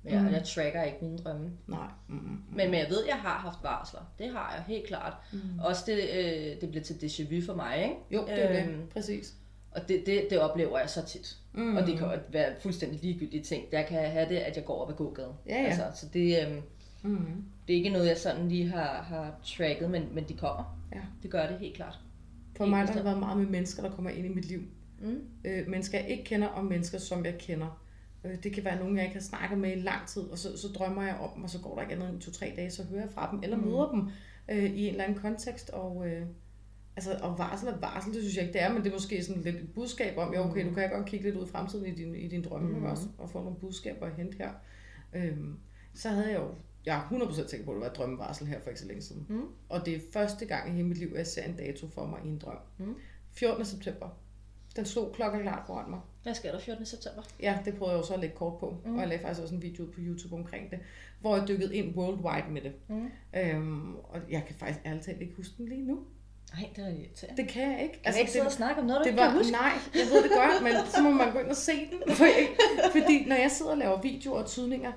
Ja, mm. jeg tracker ikke mine drømme. Nej. Mm, mm, Men, men jeg ved, at jeg har haft varsler. Det har jeg helt klart. Mm. Også det, øh, det bliver til déjà vu for mig, ikke? Jo, det er øhm, det. Præcis. Og det, det, det oplever jeg så tit. Mm. Og det kan være fuldstændig ligegyldige ting. Der kan have det, at jeg går op ad gågaden. Ja, ja. Altså, så det, øh, mm. det er ikke noget, jeg sådan lige har, har tracket, men, men de kommer. Ja. Det gør det helt klart. For helt mig der har det været meget med mennesker, der kommer ind i mit liv. Mm. Øh, mennesker, jeg ikke kender, og mennesker, som jeg kender. Øh, det kan være nogen, jeg ikke har snakket med i lang tid, og så, så drømmer jeg om dem, og så går der ikke andet end to-tre dage, så hører jeg fra dem, eller mm. møder mm. dem øh, i en eller anden kontekst. Og, øh, altså, og varsel og varsel, det synes jeg ikke, det er, men det er måske sådan lidt et budskab om, ja okay, du kan godt kigge lidt ud i fremtiden i din, i din drømme, mm. også, og få nogle budskaber at hente her. Øhm, så havde jeg jo jeg er 100% sikker på, at det var et drømmevarsel her for ikke så længe siden. Mm. Og det er første gang i hele mit liv, at jeg ser en dato for mig i en drøm. Mm. 14. september. Den stod klokken klart foran mig. Hvad sker der 14. september? Ja, det prøvede jeg også at lægge kort på. Mm. Og jeg lagde faktisk også en video på YouTube omkring det, hvor jeg dykkede ind worldwide med det. Mm. Øhm, og jeg kan faktisk ærligt talt ikke huske den lige nu. Nej, det er irriterende. Det kan jeg ikke. Kan altså, ikke sidde og snakke om noget, du det ikke var, kan huske? Nej, jeg ved det godt, men så må man gå ind og se den. Fordi når jeg sidder og laver videoer og tydninger,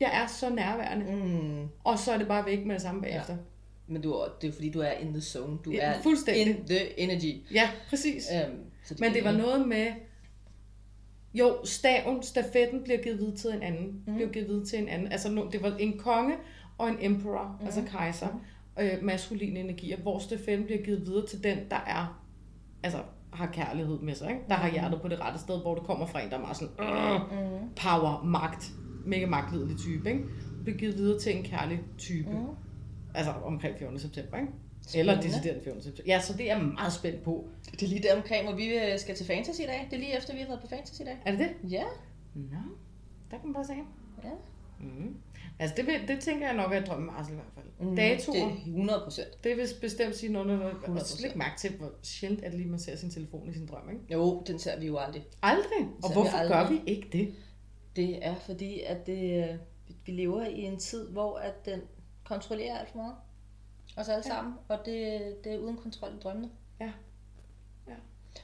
jeg er så nærværende. Mm. Og så er det bare væk med det samme bagefter. Ja. Men du, det er fordi, du er in the zone. Du ja, er fuldstændig. in the energy. Ja, præcis. Um, så det Men det var noget med, jo, staven, stafetten bliver givet videre til en anden. Mm. Bliver givet videre til en anden. Altså, det var en konge og en emperor, mm. altså kejser. Mm. Øh, maskuline energier, hvor stafetten bliver givet videre til den, der er, altså, har kærlighed med sig, ikke? der har hjertet på det rette sted, hvor det kommer fra en, der er meget sådan, mm. power, magt, mega magtledelig type, ikke? bliver givet videre til en kærlig type. Mm. Altså omkring 14. september, ikke? Spændende. Eller decideret 14. september. Ja, så det er jeg meget spændt på. Det er lige der omkring, hvor vi øh, skal til Fantasy i dag. Det er lige efter, vi har været på Fantasy i dag. Er det det? Ja. Nå, der kan man bare se. Ja. Mm. Altså, det, det tænker jeg nok er drømmen Arsel i hvert fald. Mm, Datoer. Det er 100 procent. Det vil bestemt sige noget, noget. Og læg mærke til, hvor sjældent det lige, man ser sin telefon i sin drøm, ikke? Jo, den ser vi jo aldrig. Aldrig? Og hvorfor aldrig. gør vi ikke det? Det er fordi, at det, øh, vi lever i en tid, hvor at den kontrollerer alt for meget. Os alle ja. sammen. Og det, det er uden kontrol i drømmene. Ja. ja.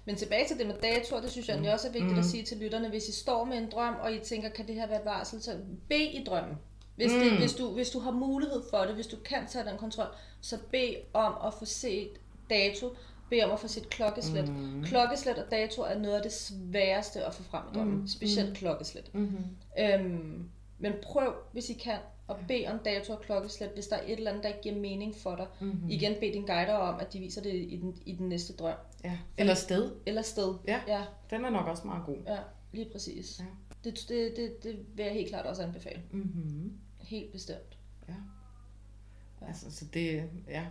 Men tilbage til det med datoer, det synes jeg mm. også er vigtigt mm. at sige til lytterne. Hvis I står med en drøm, og I tænker, kan det her være et varsel, så bed i drømmen. Hvis, mm. det, hvis, du, hvis du har mulighed for det, hvis du kan tage den kontrol, så bed om at få set dato, bed om at få set klokkeslæt. Mm. Klokkeslæt og dato er noget af det sværeste at få frem i drømmen, mm. specielt mm. klokkeslæt. Mm-hmm. Øhm, men prøv, hvis I kan, at bede om dato og klokkeslæt, hvis der er et eller andet, der ikke giver mening for dig. Mm-hmm. Igen bed din guider om, at de viser det i den, i den næste drøm. Ja. Eller sted. Eller sted. Ja. ja, den er nok også meget god. Ja, lige præcis. Ja. Det, det, det, det vil jeg helt klart også anbefale. Mm-hmm. Helt bestemt. Ja. ja. Altså, så det, ja.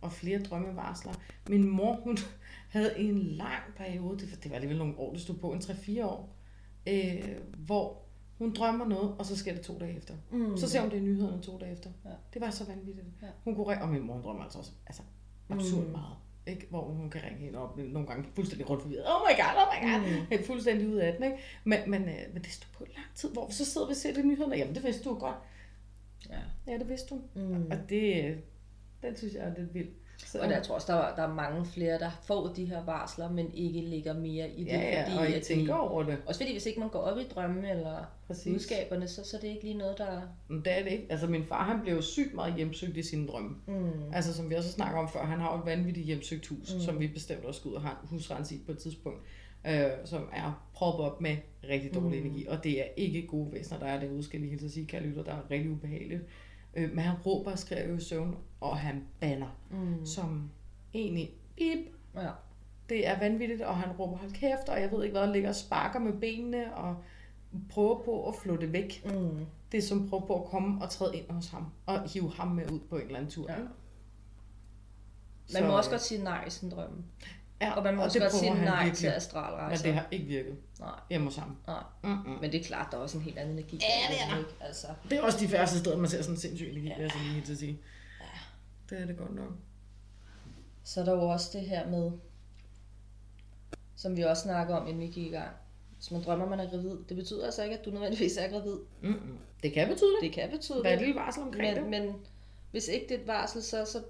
Og flere drømmevarsler. Min mor, hun havde en lang periode, det, det var alligevel nogle år, det stod på, en 3-4 år, øh, hvor hun drømmer noget, og så sker det to dage efter. Mm. Så ser hun det i nyhederne to dage efter. Ja. Det var så vanvittigt. Ja. Hun kunne ringe, og min mor drømmer altså også altså, absurd mm. meget. Ikke? Hvor hun kan ringe hende op nogle gange fuldstændig rundt forvirret. Oh my god, oh my god. Mm. Helt fuldstændig ud af den. Ikke? Men, men, øh, men det stod på lang tid. Hvor så sidder vi og ser det i nyhederne. Jamen, det vidste du godt. Ja, ja det vidste hun. Mm. Og det, øh, den synes jeg er lidt vildt. Så. Og der, jeg tror også, der, er, der er mange flere, der får de her varsler, men ikke ligger mere i det. Ja, ja fordi, og I tænker de, over det. Også fordi, hvis ikke man går op i drømme eller Præcis. budskaberne, så, så er det ikke lige noget, der... Men det er det ikke. Altså min far, han blev sygt meget hjemsøgt i sine drømme. Mm. Altså som vi også snakker om før, han har et vanvittigt hjemsøgt hus, mm. som vi bestemt også skal ud og have husrens i på et tidspunkt. Øh, som er proppet op med rigtig dårlig mm. energi. Og det er ikke gode væsener, der er derude, skal jeg lige sige, kan lytter, der er rigtig ubehageligt. Øh, men han råber og skriver i søvn, og han banner, mm. som egentlig, bip, ja. det er vanvittigt, og han råber, hold kæft, og jeg ved ikke hvad, han ligger og sparker med benene, og prøver på at flå det væk. Mm. Det er som prøver på at komme og træde ind hos ham, og hive ham med ud på en eller anden tur. Ja. Man må også godt sige nej i sin drømme. Ja, og man må og også godt sige nej virkelig. til astralrejser. Men det har ikke virket Nej. hjemme hos ham. Nej. Mm-hmm. Men det er klart, der er også en helt anden energi. Ja, det er Ikke? Altså. Det er også de færreste steder, man ser sådan en sindssyg energi, ja. jeg så lige til at sige. Det er det godt nok. Så er der jo også det her med, som vi også snakker om, inden vi gik i gang. Hvis man drømmer, man er gravid, det betyder altså ikke, at du nødvendigvis er gravid. Mm-hmm. Det kan betyde det. Det kan betyde det. Der er et lille varsel omkring men, det. Men hvis ikke det er et varsel, så, så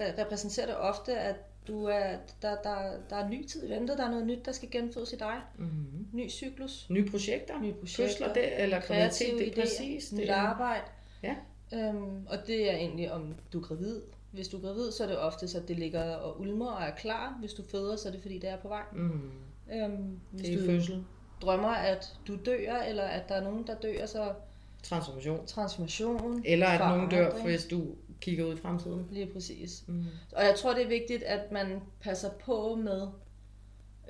repræsenterer det ofte, at du er, der, der, der er ny tid i vente, der er noget nyt, der skal genfødes i dig. Mm-hmm. Ny cyklus. Nye projekter. Nye projekter. Fødsler det, eller kreativitet, det er præcis. Nyt arbejde. Ja. Øhm, og det er egentlig, om du er gravid. Hvis du er gravid, så er det ofte, så det ligger og ulmer og er klar. Hvis du føder, så er det fordi, det er på vej. Mm. Øhm, hvis det er du fødsel. drømmer, at du dør, eller at der er nogen, der dør, så... Transformation. Transformation. Eller at nogen dør, hvis du kigger ud i fremtiden. Lige præcis. Mm. Og jeg tror, det er vigtigt, at man passer på med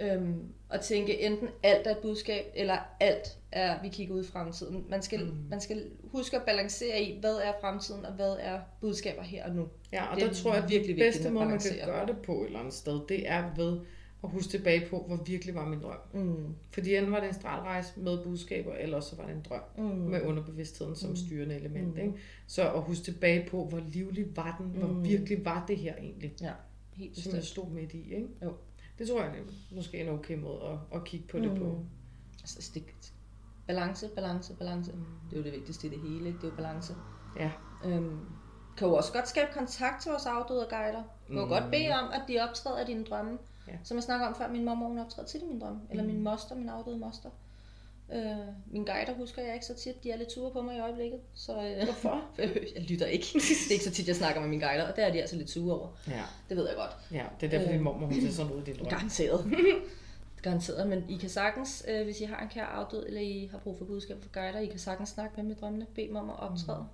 øhm, at tænke enten alt er et budskab, eller alt er, vi kigger ud i fremtiden. Man skal, mm. man skal huske at balancere i, hvad er fremtiden, og hvad er budskaber her og nu. Ja, og det der tror jeg, at virkelig bedste måde, man kan gøre det på et eller andet sted, det er ved at huske tilbage på, hvor virkelig var min drøm. Mm. Fordi enten var det en stralrejse med budskaber, eller så var det en drøm mm. med underbevidstheden som mm. styrende element. Mm. Ikke? Så at huske tilbage på, hvor livlig var den, mm. hvor virkelig var det her egentlig. Ja, helt bestemt. Som jeg stod midt i. Ikke? Jo. Det tror jeg er måske en okay måde at, at kigge på mm. det på. Altså, stik. balance, balance, balance. Mm. Det er jo det vigtigste i det hele, ikke? det er jo balance. Ja. Øhm, kan jo også godt skabe kontakt til vores afdøde guider. Du kan mm. godt bede om, at de optræder dine drømme. Ja. Som jeg snakker om før, min mormor hun optræder tit i min drøm. Eller mm. min moster, min afdøde moster. Øh, min guider husker jeg ikke så tit. De er lidt sure på mig i øjeblikket. Så, øh, Hvorfor? jeg lytter ikke. Det er ikke så tit, jeg snakker med min guider, og det er de altså lidt sure over. Ja. Det ved jeg godt. Ja, det er derfor, øh, din mormor hun ser sådan ud i din drøm. Garanteret. Garanteret, men I kan sagtens, øh, hvis I har en kær afdød, eller I har brug for budskab for guider, I kan sagtens snakke med med drømmene, bed dem om at optræde, mm.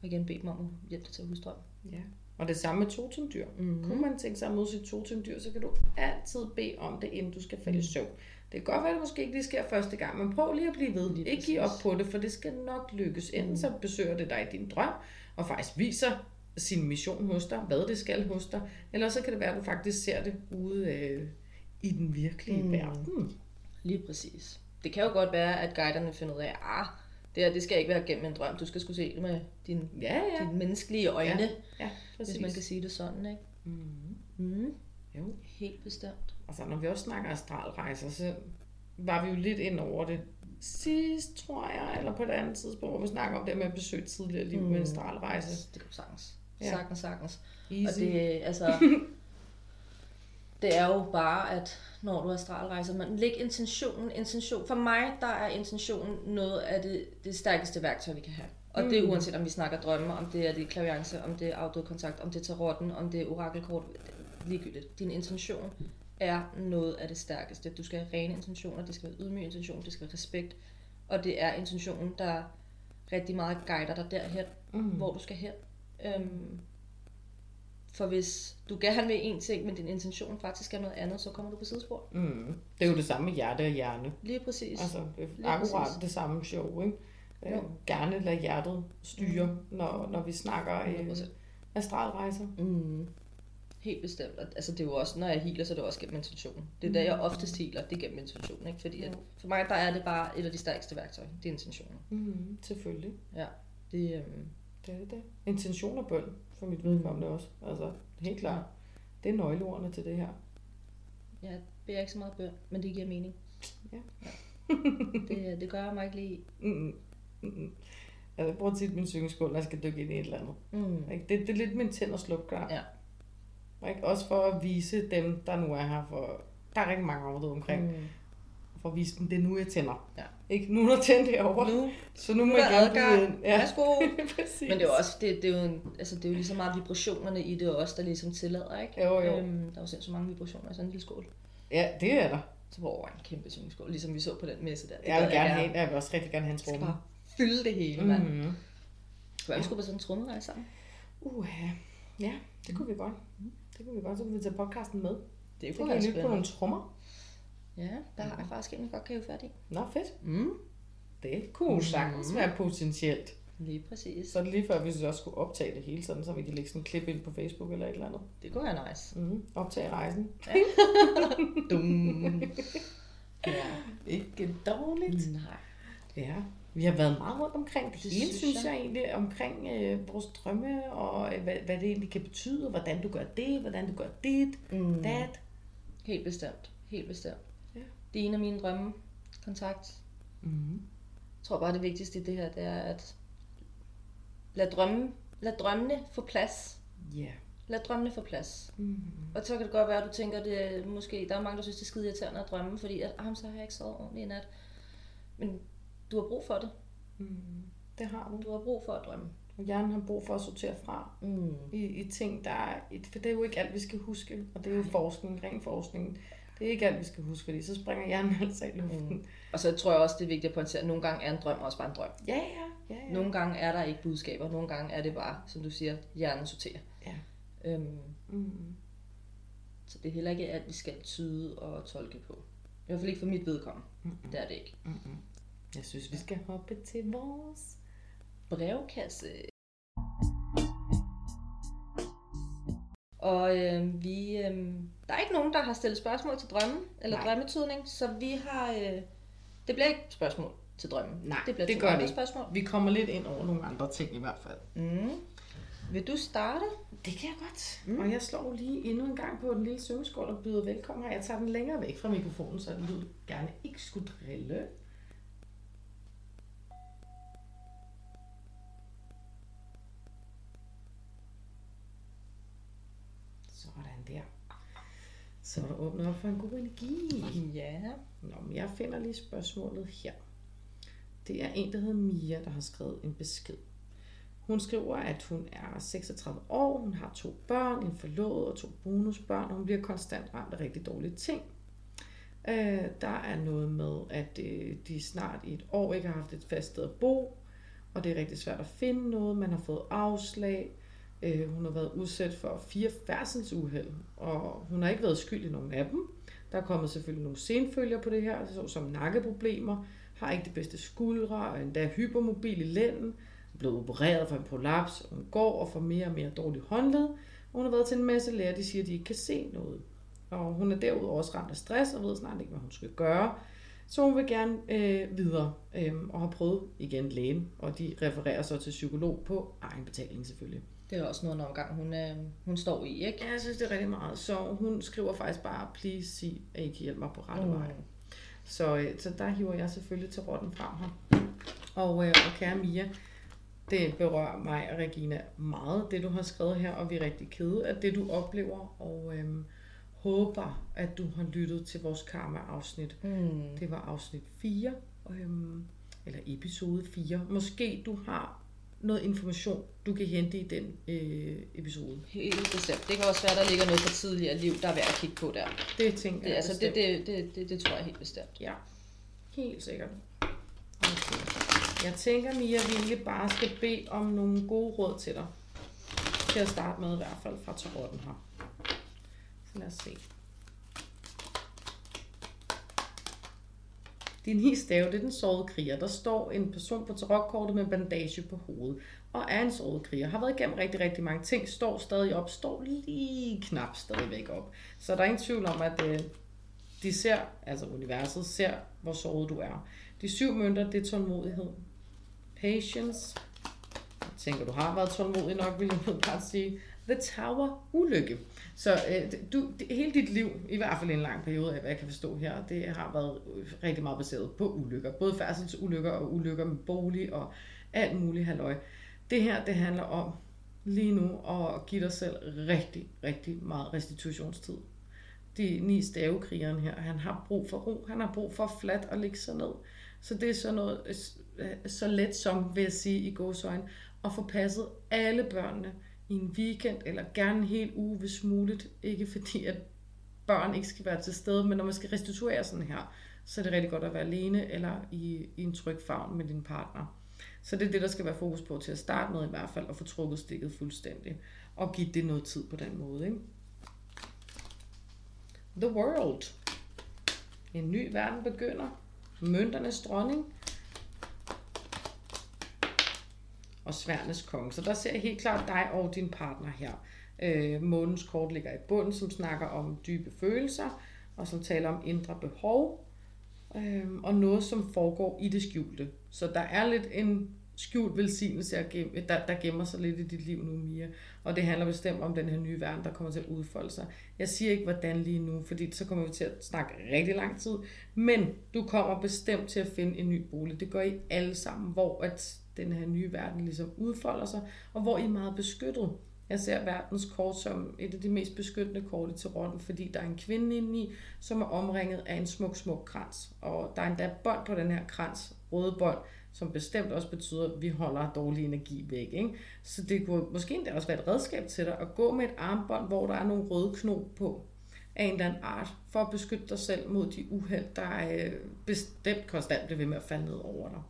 og igen bed dem om at hjælpe dig til at huske drømmen. Ja. Og det samme med totemdyr. Mm-hmm. Kunne man tænke sig at møde sit totemdyr, så kan du altid bede om det, inden du skal falde i mm. søvn. Det kan godt være, at det måske ikke lige sker første gang, men prøv lige at blive ved. Lige ikke give op på det, for det skal nok lykkes. Enten så besøger det dig i din drøm, og faktisk viser sin mission hos dig, hvad det skal hos dig, eller så kan det være, at du faktisk ser det ude øh, i den virkelige mm. verden. Lige præcis. Det kan jo godt være, at guiderne finder ud af, ah, det her, det skal ikke være gennem en drøm. Du skal skulle se det med dine ja, ja. din menneskelige øjne, ja, ja, hvis man kan sige det sådan, ikke? Mm. Mm. Jo. Helt bestemt. Altså, når vi også snakker astralrejser, så var vi jo lidt ind over det sidst, tror jeg, eller på et andet tidspunkt, hvor vi snakker om det med at besøge tidligere liv mm. med astralrejse. Det kan sagtens. Ja. Sagtens, sagtens. Easy. Og det, altså, det er jo bare, at når du er astralrejser, man læg intentionen, intention. For mig, der er intentionen noget af det, det stærkeste værktøj, vi kan have. Og mm. det er uanset om vi snakker drømme, om det er det klaviance, om det er afdød kontakt, om det er tarotten, om det er orakelkort, ligegyldigt. Din intention er noget af det stærkeste. Du skal have rene intentioner, det skal være ydmyg intention, det skal være respekt. Og det er intentionen, der rigtig meget guider dig derhen, mm. hvor du skal hen. Øhm, for hvis du gerne vil en ting, men din intention faktisk er noget andet, så kommer du på sidespor. Mm. Det er jo det samme med hjerte og hjerne. Lige præcis. Altså, det er Lige akkurat præcis. det samme show, ikke? Ja. Gerne lade hjertet styre, mm. når, når vi snakker øh, astralrejser. Mm. Helt bestemt. Altså det er jo også, når jeg healer, så er det også gennem intention. Det er der, jeg oftest healer, det er gennem intention. Ikke? Fordi at for mig, der er det bare et af de stærkeste værktøjer. Det er intentioner. Mm, selvfølgelig. Ja. Det, øhm... det er det. Intention og bøn, for mit vedkommende også. Altså, helt klart. Det er nøgleordene til det her. Ja, jeg beder ikke så meget bøn, men det giver mening. Ja. ja. det, det gør jeg mig ikke lige. Mm, mm, mm. Jeg bruger tit min syngeskål, når jeg skal dykke ind i et eller andet. Mm. Det, det er lidt min tænd og sluk Ja. Ikke? Også for at vise dem, der nu er her, for der er rigtig mange områder omkring, mm. for at vise dem, det er nu, jeg tænder. Ja. Ikke nu, der tændt herovre. Nu, så nu må jeg gerne ind. Ja. Værsgo. Men det er jo også, det, det er jo, en, altså, det er jo lige så meget vibrationerne i det også, der ligesom tillader, ikke? Jo, jo. Øhm, der er jo så mange vibrationer i sådan en lille skål. Ja, det er der. Så hvor en kæmpe skål, ligesom vi så på den messe der. Det jeg vil gerne have, jeg vil også rigtig gerne have en tromme. bare fylde det hele, mand. Mm-hmm. Hvad ja. skulle på sådan en trommerejse sammen? Uh, ja, det kunne vi godt. Mm. Det kunne vi godt, så kunne vi tage podcasten med. Det kunne være spændende. på nogle trommer. Ja, der har jeg faktisk en godt kage fat i. Nå, fedt. Mm. Det kunne mm. sagtens være potentielt. Lige præcis. Så er lige før, hvis vi også skulle optage det hele sådan, så vi kan lægge sådan en klip ind på Facebook eller et eller andet. Det kunne være nice. Mm. Optage rejsen. Ja. Dum. ja. Ikke dårligt. Nej. Ja. Vi har været meget rundt omkring det, det hele, synes jeg. jeg egentlig, omkring øh, vores drømme, og øh, hvad, hvad det egentlig kan betyde, hvordan du gør det, hvordan du gør dit, mm. dat. Helt bestemt, helt bestemt. Ja. Det er en af mine drømme, kontakt. Mm. Jeg tror bare, det vigtigste i det her, det er at lad, drømme, lad drømmene få plads. Ja. Yeah. Lad drømmene få plads. Mm. Og så kan det godt være, at du tænker, det måske, der er mange, der synes, det er skide irriterende at drømme, fordi at, ah, så har jeg ikke sovet ordentligt i nat. Men du har brug for det. Mm, det har du. Du har brug for at drømme. Og hjernen har brug for at sortere fra mm. i, i ting, der er... For det er jo ikke alt, vi skal huske. Og det er jo forskning, ren forskning. Det er ikke alt, vi skal huske, fordi så springer hjernen altså i luften. Mm. Og så tror jeg også, det er vigtigt at pointere, at nogle gange er en drøm også bare en drøm. Ja, ja. ja, ja. Nogle gange er der ikke budskaber. Nogle gange er det bare, som du siger, hjernen sorterer. Ja. Øhm, mm. Så det er heller ikke alt, vi skal tyde og tolke på. I hvert fald ikke for mit vedkommende. Mm-hmm. Det er det ikke. Mm-hmm. Jeg synes, vi skal hoppe til vores brevkasse. Og øh, vi, øh, der er ikke nogen, der har stillet spørgsmål til drømmen, eller Nej. drømmetydning, så vi har, øh, det bliver ikke spørgsmål til drømmen. Nej, det, bliver det gør det spørgsmål. Vi kommer lidt ind over nogle andre ting i hvert fald. Mm. Vil du starte? Det kan jeg godt. Mm. Og jeg slår lige endnu en gang på den lille syngeskål og byder velkommen her. Jeg tager den længere væk fra mikrofonen, så den lyder gerne ikke skulle drille. Så er der åbnet op for en god energi. Ja. Nå, men jeg finder lige spørgsmålet her. Det er en, der hedder Mia, der har skrevet en besked. Hun skriver, at hun er 36 år, hun har to børn, en forlovet og to bonusbørn, og hun bliver konstant ramt af rigtig dårlige ting. Øh, der er noget med, at øh, de snart i et år ikke har haft et fast sted at bo, og det er rigtig svært at finde noget. Man har fået afslag, Øh, hun har været udsat for fire færdselsuheld, og hun har ikke været skyld i nogen af dem. Der er kommet selvfølgelig nogle senfølger på det her, såsom nakkeproblemer, har ikke de bedste skuldre, og endda hypermobil i lænden, er blevet opereret for en prolaps, hun går og får mere og mere dårlig håndled, og hun har været til en masse læger, de siger, at de ikke kan se noget. Og hun er derudover også ramt af stress og ved snart ikke, hvad hun skal gøre. Så hun vil gerne øh, videre øh, og har prøvet igen lægen, og de refererer så til psykolog på egen betaling selvfølgelig. Det er også noget en omgang, hun, øh, hun står i, ikke? Ja, jeg synes, det er rigtig meget. Så hun skriver faktisk bare, please sig, at I kan hjælpe mig på rette mm. vej. Så, øh, så der hiver jeg selvfølgelig til rotten frem her. Og, øh, og kære Mia, det berører mig og Regina meget, det du har skrevet her, og vi er rigtig kede af det, du oplever. Og øh, håber, at du har lyttet til vores karma-afsnit. Mm. Det var afsnit 4, øhm, eller episode 4. Måske du har noget information, du kan hente i den øh, episode. Helt bestemt. Det kan også være, der ligger noget fra tidligere liv, der er værd at kigge på der. Det tænker Det, jeg altså, det, bestemt. det, det, det, det tror jeg helt bestemt. Ja, helt sikkert. Okay. Jeg tænker, Mia, at vi egentlig bare skal bede om nogle gode råd til dig. Til at starte med i hvert fald fra tarotten her. Så lad os se. Din ni stave, det er den sårede kriger. Der står en person på tarotkortet med bandage på hovedet. Og er en såret kriger. Har været igennem rigtig, rigtig mange ting. Står stadig op. Står lige knap stadigvæk op. Så der er ingen tvivl om, at øh, de ser, altså universet ser, hvor såret du er. De syv mønter, det er tålmodighed. Patience. Jeg tænker, du har været tålmodig nok, vil jeg bare sige. The Tower, ulykke. Så øh, du, det, hele dit liv, i hvert fald en lang periode af, hvad jeg kan forstå her, det har været øh, rigtig meget baseret på ulykker. Både færdselsulykker og ulykker med bolig og alt muligt halløj. Det her, det handler om lige nu at give dig selv rigtig, rigtig meget restitutionstid de ni stavekrigeren her, han har brug for ro, han har brug for flat at ligge sig ned. Så det er sådan noget, øh, øh, så let som, vil jeg sige i gåsøjne, at få passet alle børnene i en weekend, eller gerne en hel uge, hvis muligt. Ikke fordi, at børn ikke skal være til stede, men når man skal restituere sådan her, så er det rigtig godt at være alene, eller i, i en tryg favn med din partner. Så det er det, der skal være fokus på til at starte med i hvert fald, at få trukket stikket fuldstændig, og give det noget tid på den måde. Ikke? The World. En ny verden begynder. Mønternes dronning. Og sværnes konge. Så der ser jeg helt klart dig og din partner her. Øh, månens kort ligger i bunden, som snakker om dybe følelser, og som taler om indre behov, øh, og noget, som foregår i det skjulte. Så der er lidt en skjult velsignelse, der, der gemmer sig lidt i dit liv nu, Mia. Og det handler bestemt om den her nye verden, der kommer til at udfolde sig. Jeg siger ikke, hvordan lige nu, fordi så kommer vi til at snakke rigtig lang tid. Men du kommer bestemt til at finde en ny bolig. Det gør I alle sammen, hvor at den her nye verden ligesom udfolder sig, og hvor I er meget beskyttet. Jeg ser verdens kort som et af de mest beskyttende kort i tarotten, fordi der er en kvinde indeni, som er omringet af en smuk, smuk krans. Og der er endda bånd på den her krans, røde bånd, som bestemt også betyder, at vi holder dårlig energi væk. Ikke? Så det kunne måske endda også være et redskab til dig at gå med et armbånd, hvor der er nogle røde knop på af en eller anden art, for at beskytte dig selv mod de uheld, der øh, bestemt konstant bliver ved med at falde ned over dig.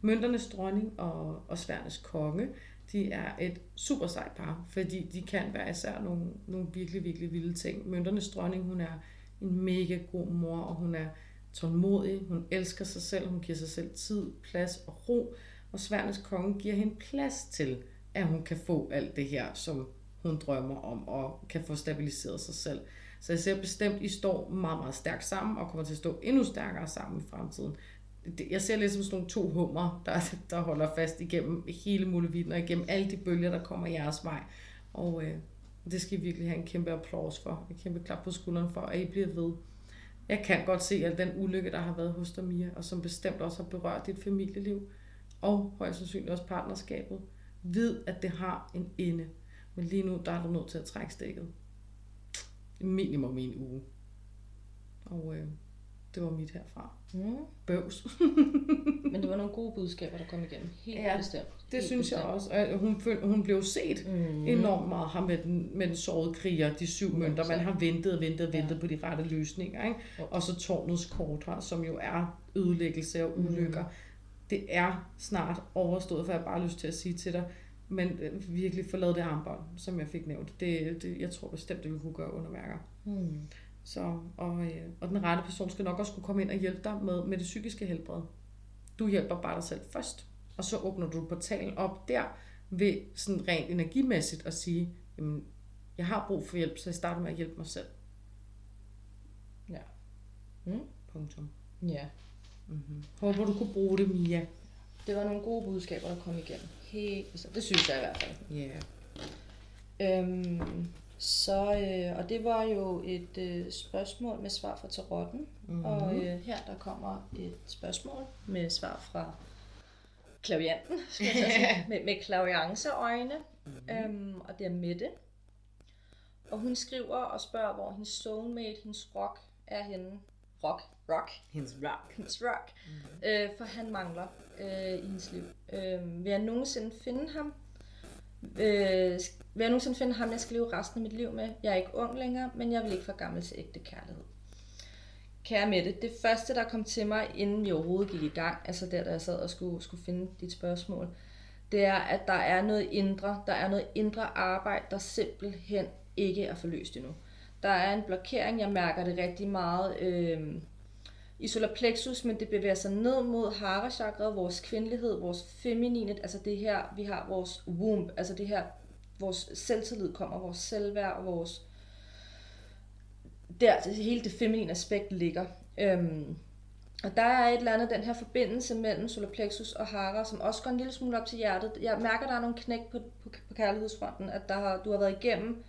Mønternes dronning og, og sværnes konge, de er et super sejt par, fordi de kan være især nogle, nogle virkelig, virkelig vilde ting. Mønternes dronning, hun er en mega god mor, og hun er tålmodig, hun elsker sig selv, hun giver sig selv tid, plads og ro, og Sværnes konge giver hende plads til, at hun kan få alt det her, som hun drømmer om, og kan få stabiliseret sig selv. Så jeg ser bestemt, at I står meget, meget stærkt sammen, og kommer til at stå endnu stærkere sammen i fremtiden. Jeg ser lidt som sådan nogle to hummer, der, der holder fast igennem hele muligheden, og igennem alle de bølger, der kommer jeres vej. Og øh, det skal I virkelig have en kæmpe applaus for, en kæmpe klap på skulderen for, at I bliver ved. Jeg kan godt se al den ulykke, der har været hos dig, Mia, og som bestemt også har berørt dit familieliv, og højst sandsynligt også partnerskabet. Vid, at det har en ende. Men lige nu, der er du nødt til at trække stikket. Minimum i en uge. Og øh, det var mit herfra. Mm. Bøvs. Men det var nogle gode budskaber, der kom igennem. Helt Ja, bestemt. Det Helt synes jeg bestemt. også. Og hun, hun blev set Mm. enormt meget her med den, med den sårede kriger, de syv mønter. Man har ventet og ventet og ventet Ja. på de rette løsninger. Ikke? Jo. Og så tårnets kort her, som jo er ødelæggelse og ulykker. Det er snart overstået, for jeg har bare lyst til at sige til dig, men øh, virkelig forlad det armbånd, som jeg fik nævnt. Det, det, jeg tror bestemt, det vil kunne gøre underværker. Mm. Så, og, øh, og den rette person skal nok også kunne komme ind og hjælpe dig med, med det psykiske helbred. Du hjælper bare dig selv først, og så åbner du portalen op der ved sådan rent energimæssigt at sige, jamen, jeg har brug for hjælp, så jeg starter med at hjælpe mig selv. Ja. Mm. Punktum. Ja. Mm-hmm. Håber du kunne bruge det, Mia. Det var nogle gode budskaber, der kom igennem. Helt. Det synes jeg i hvert fald. Ja. Yeah. Øhm, så, øh, og det var jo et øh, spørgsmål med svar fra tarotten. Mm-hmm. Og øh, her der kommer et spørgsmål med svar fra klavianten, skal jeg sige, med, med klavianceøjne. Mm-hmm. Øhm, og det er Mette. Og hun skriver og spørger, hvor hendes soulmate, hendes rock, er henne. Rock, rock. Hendes rock. Hendes rock. Mm-hmm. Øh, for han mangler øh, i hendes liv. Øh, vil jeg nogensinde finde ham? Øh, vil jeg nogensinde finde ham, jeg skal leve resten af mit liv med? Jeg er ikke ung længere, men jeg vil ikke for gammel til ægte kærlighed. Kære Mette, det første, der kom til mig, inden vi overhovedet gik i gang, altså der, da jeg sad og skulle, skulle finde dit spørgsmål, det er, at der er noget indre, der er noget indre arbejde, der simpelthen ikke er forløst endnu. Der er en blokering, jeg mærker det rigtig meget øh, i solar plexus, men det bevæger sig ned mod hara vores kvindelighed, vores feminine, altså det her, vi har vores womb, altså det her, vores selvtillid kommer, vores selvværd vores, der hele det feminine aspekt ligger. Øhm, og der er et eller andet, den her forbindelse mellem solar plexus og hara, som også går en lille smule op til hjertet. Jeg mærker, der er nogle knæk på, på, på kærlighedsfronten, at der har, du har været igennem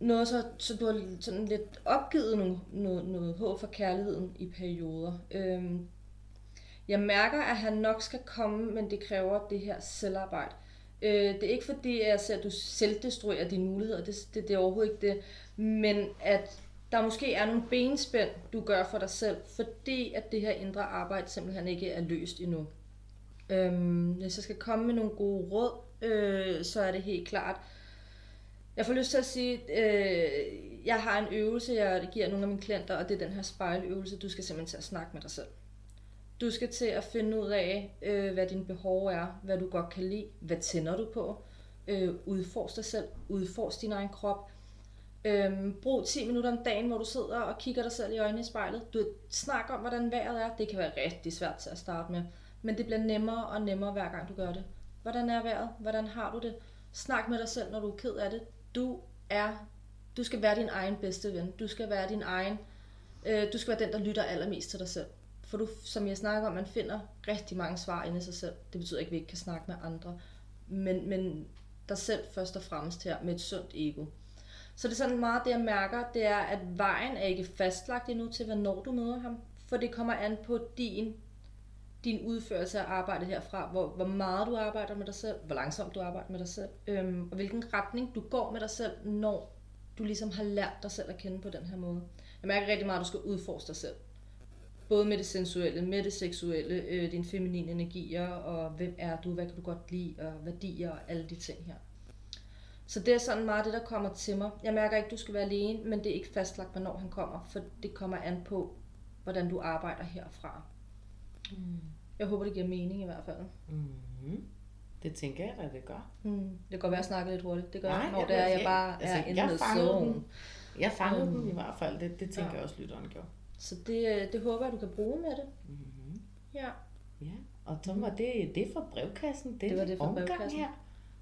noget, så, så du har sådan lidt opgivet noget, noget, noget håb for kærligheden i perioder. Øhm, jeg mærker, at han nok skal komme, men det kræver det her selvarbejde. Øh, det er ikke fordi, at jeg ser, at du selvdestruerer dine muligheder, det, det, det er overhovedet ikke det, men at der måske er nogle benspænd, du gør for dig selv, fordi at det her indre arbejde simpelthen ikke er løst endnu. Øhm, hvis jeg skal komme med nogle gode råd, øh, så er det helt klart, jeg får lyst til at sige, øh, jeg har en øvelse, jeg giver nogle af mine klienter, og det er den her spejløvelse. Du skal simpelthen til at snakke med dig selv. Du skal til at finde ud af, øh, hvad dine behov er, hvad du godt kan lide, hvad tænder du på, øh, udforsk dig selv, udforsk din egen krop. Øh, brug 10 minutter om dagen, hvor du sidder og kigger dig selv i øjnene i spejlet. Du snakker om, hvordan vejret er. Det kan være rigtig svært til at starte med, men det bliver nemmere og nemmere hver gang du gør det. Hvordan er vejret? Hvordan har du det? Snak med dig selv, når du er ked af det du er, du skal være din egen bedste ven. Du skal være din egen, øh, du skal være den, der lytter allermest til dig selv. For du, som jeg snakker om, man finder rigtig mange svar inde i sig selv. Det betyder ikke, at vi ikke kan snakke med andre. Men, men dig selv først og fremmest her med et sundt ego. Så det er sådan meget det, jeg mærker, det er, at vejen er ikke fastlagt endnu til, hvornår du møder ham. For det kommer an på din din udførelse af arbejdet herfra, hvor, hvor meget du arbejder med dig selv, hvor langsomt du arbejder med dig selv, øhm, og hvilken retning du går med dig selv, når du ligesom har lært dig selv at kende på den her måde. Jeg mærker rigtig meget, at du skal udforske dig selv. Både med det sensuelle, med det seksuelle, øh, dine feminine energier, og hvem er du, hvad kan du godt lide, og værdier og alle de ting her. Så det er sådan meget det, der kommer til mig. Jeg mærker ikke, at du skal være alene, men det er ikke fastlagt, hvornår han kommer, for det kommer an på, hvordan du arbejder herfra. Mm. Jeg håber, det giver mening i hvert fald. Mm. Det tænker jeg at det gør. Mm. Det kan godt være, at jeg snakker lidt hurtigt. Det gør Nej, når det er, jeg bare altså, er inde med zone. Jeg fangede mm. den i hvert fald. Det, det tænker ja. jeg også, lytteren gjorde. Så det, øh, det håber jeg, du kan bruge med det. Mm-hmm. Ja. Ja, og så var det, det fra brevkassen. Det, det var det fra brevkassen. Her.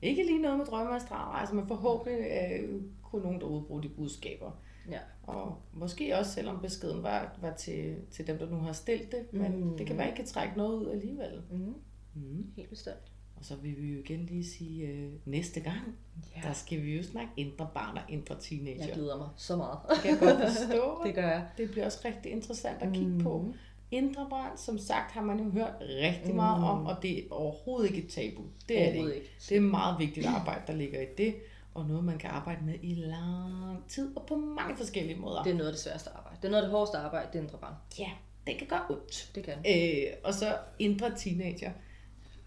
Ikke lige noget med drømme og strandrejser, men forhåbentlig øh, kunne nogen derude bruge de budskaber. Ja. Og måske også, selvom beskeden var, var til, til dem, der nu har stillet det, men mm. det kan være, at I kan trække noget ud alligevel. Mm. Mm. Helt bestemt. Og så vil vi jo igen lige sige, øh, næste gang, ja. der skal vi jo snakke indre barn og indre teenager. Jeg glæder mig så meget. Det kan jeg godt forstå. det gør jeg. Det bliver også rigtig interessant at kigge mm. på. Indre barn, som sagt, har man jo hørt rigtig meget mm. om, og det er overhovedet ikke et tabu. Det er det ikke. ikke. Det er meget vigtigt arbejde, der ligger i det og noget, man kan arbejde med i lang tid, og på mange forskellige måder. Det er noget af det sværeste arbejde. Det er noget af det hårdeste arbejde, det indre barn. Ja, det kan gøre ondt. Det kan. Øh, og så indre teenager.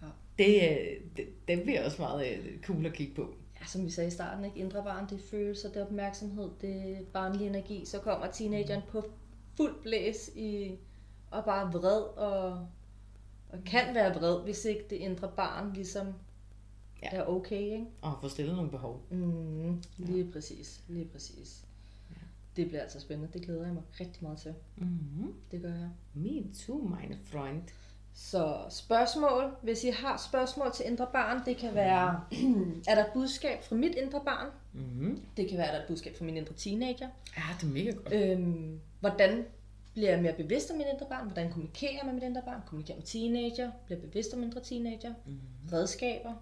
Ja. Det, det, det bliver også meget øh, cool at kigge på. Ja, som vi sagde i starten, ikke? indre barn, det er følelser, det er opmærksomhed, det er barnlig energi. Så kommer teenageren på fuld blæs i, og bare vred og, og kan være vred, hvis ikke det indre barn ligesom ja. er okay, ikke? Og få stillet nogle behov. Mm, lige ja. præcis, lige præcis. Ja. Det bliver altså spændende. Det glæder jeg mig rigtig meget til. Mm-hmm. Det gør jeg. Me too, meine Freund. Så spørgsmål, hvis I har spørgsmål til indre barn, det kan være, er der et budskab fra mit indre barn? Mm-hmm. Det kan være, er der et budskab fra min indre teenager? Ja, det er mega godt. Øhm, hvordan bliver jeg mere bevidst om mit indre barn? Hvordan kommunikerer jeg med mit indre barn? Kommunikerer med teenager? Bliver bevidst om indre teenager? Mm-hmm. Redskaber?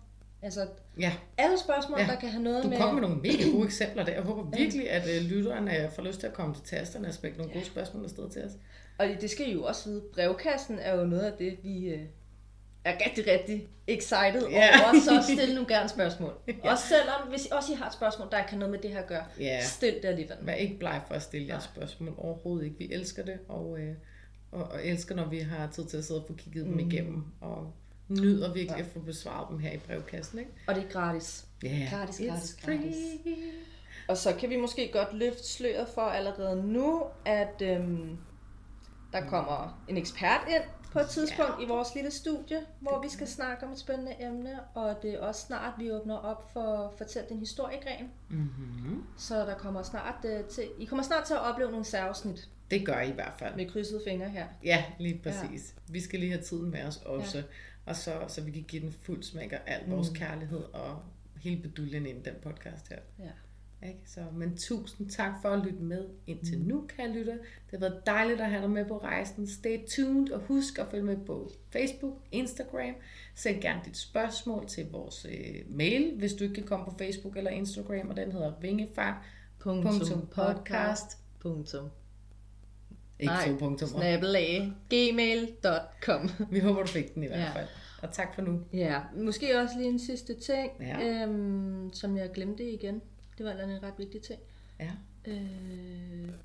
Altså, ja. alle spørgsmål, ja. der kan have noget du med... Du kom med nogle mega gode eksempler der. Jeg håber virkelig, at uh, lytterne får lyst til at komme til tasterne og spække nogle ja. gode spørgsmål afsted til os. Og det skal I jo også vide. Brevkassen er jo noget af det, vi, uh, er rigtig, rigtig excited Ja. over, så stil nu gerne spørgsmål. Også selvom, hvis også I har et spørgsmål, der har noget med det her at gøre, Ja. stil det alligevel. Vær ikke bleg for at stille jeres spørgsmål. Overhovedet ikke. Vi elsker det, og, øh, og, og elsker, når vi har tid til at sidde og få kigget dem igennem. Og nyder virkelig Ja. at få besvaret dem her i brevkassen. Ikke? Og det er gratis. Yeah. Gratis, gratis, It's gratis. free. Og så kan vi måske godt løfte sløret for allerede nu, at øhm, der kommer en ekspert ind på et tidspunkt ja. i vores lille studie, hvor vi skal snakke om et spændende emne, og det er også snart, vi åbner op for Fortæl din historiegren. Mm-hmm. Så der kommer snart øh, til, I kommer snart til at opleve nogle særafsnit Det gør I i hvert fald. med krydsede fingre her. Ja, lige præcis. Ja. Vi skal lige have tiden med os også, ja. Og så, så vi kan give den fuld smæk af al vores Mm. kærlighed og hele beduljen ind i den podcast her. Ja. Ikke? Så, men tusind tak for at lytte med indtil nu, kære lytter. Det har været dejligt at have dig med på rejsen. Stay tuned, og husk at følge med på Facebook, Instagram. Send gerne dit spørgsmål til vores øh, mail, hvis du ikke kan komme på Facebook eller Instagram, og den hedder vingefar. Punktum podcast. Ikke Nej, to punktummer. Snabelag. Gmail.com. Vi håber, du fik den i hvert Ja. fald. Og tak for nu. Ja, måske også lige en sidste ting, Ja. øhm, som jeg glemte igen. Det var en ret vigtig ting. Ja. Øh,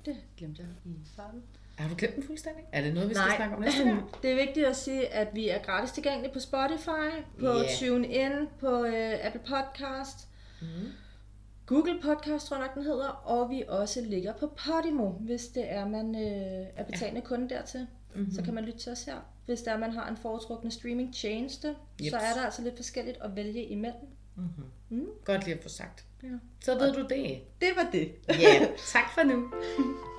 det glemte jeg i starten. Har du glemt den fuldstændig? Er det noget, vi skal snakke om næste gang? det er vigtigt at sige, at vi er gratis tilgængelige på Spotify, på Ja. TuneIn, på øh, Apple Podcast, Mm. Google Podcast, tror jeg nok den hedder, og vi også ligger på Podimo, hvis det er, man øh, er betalende kunde dertil. Mm-hmm. Så kan man lytte til os her. Hvis der man har en foretrukne streaming tjeneste, Jeps. så er der altså lidt forskelligt at vælge imellem. Mm-hmm. Mm. Godt lige at få sagt. Ja. Så ved du det. Det var det. Ja, tak for nu.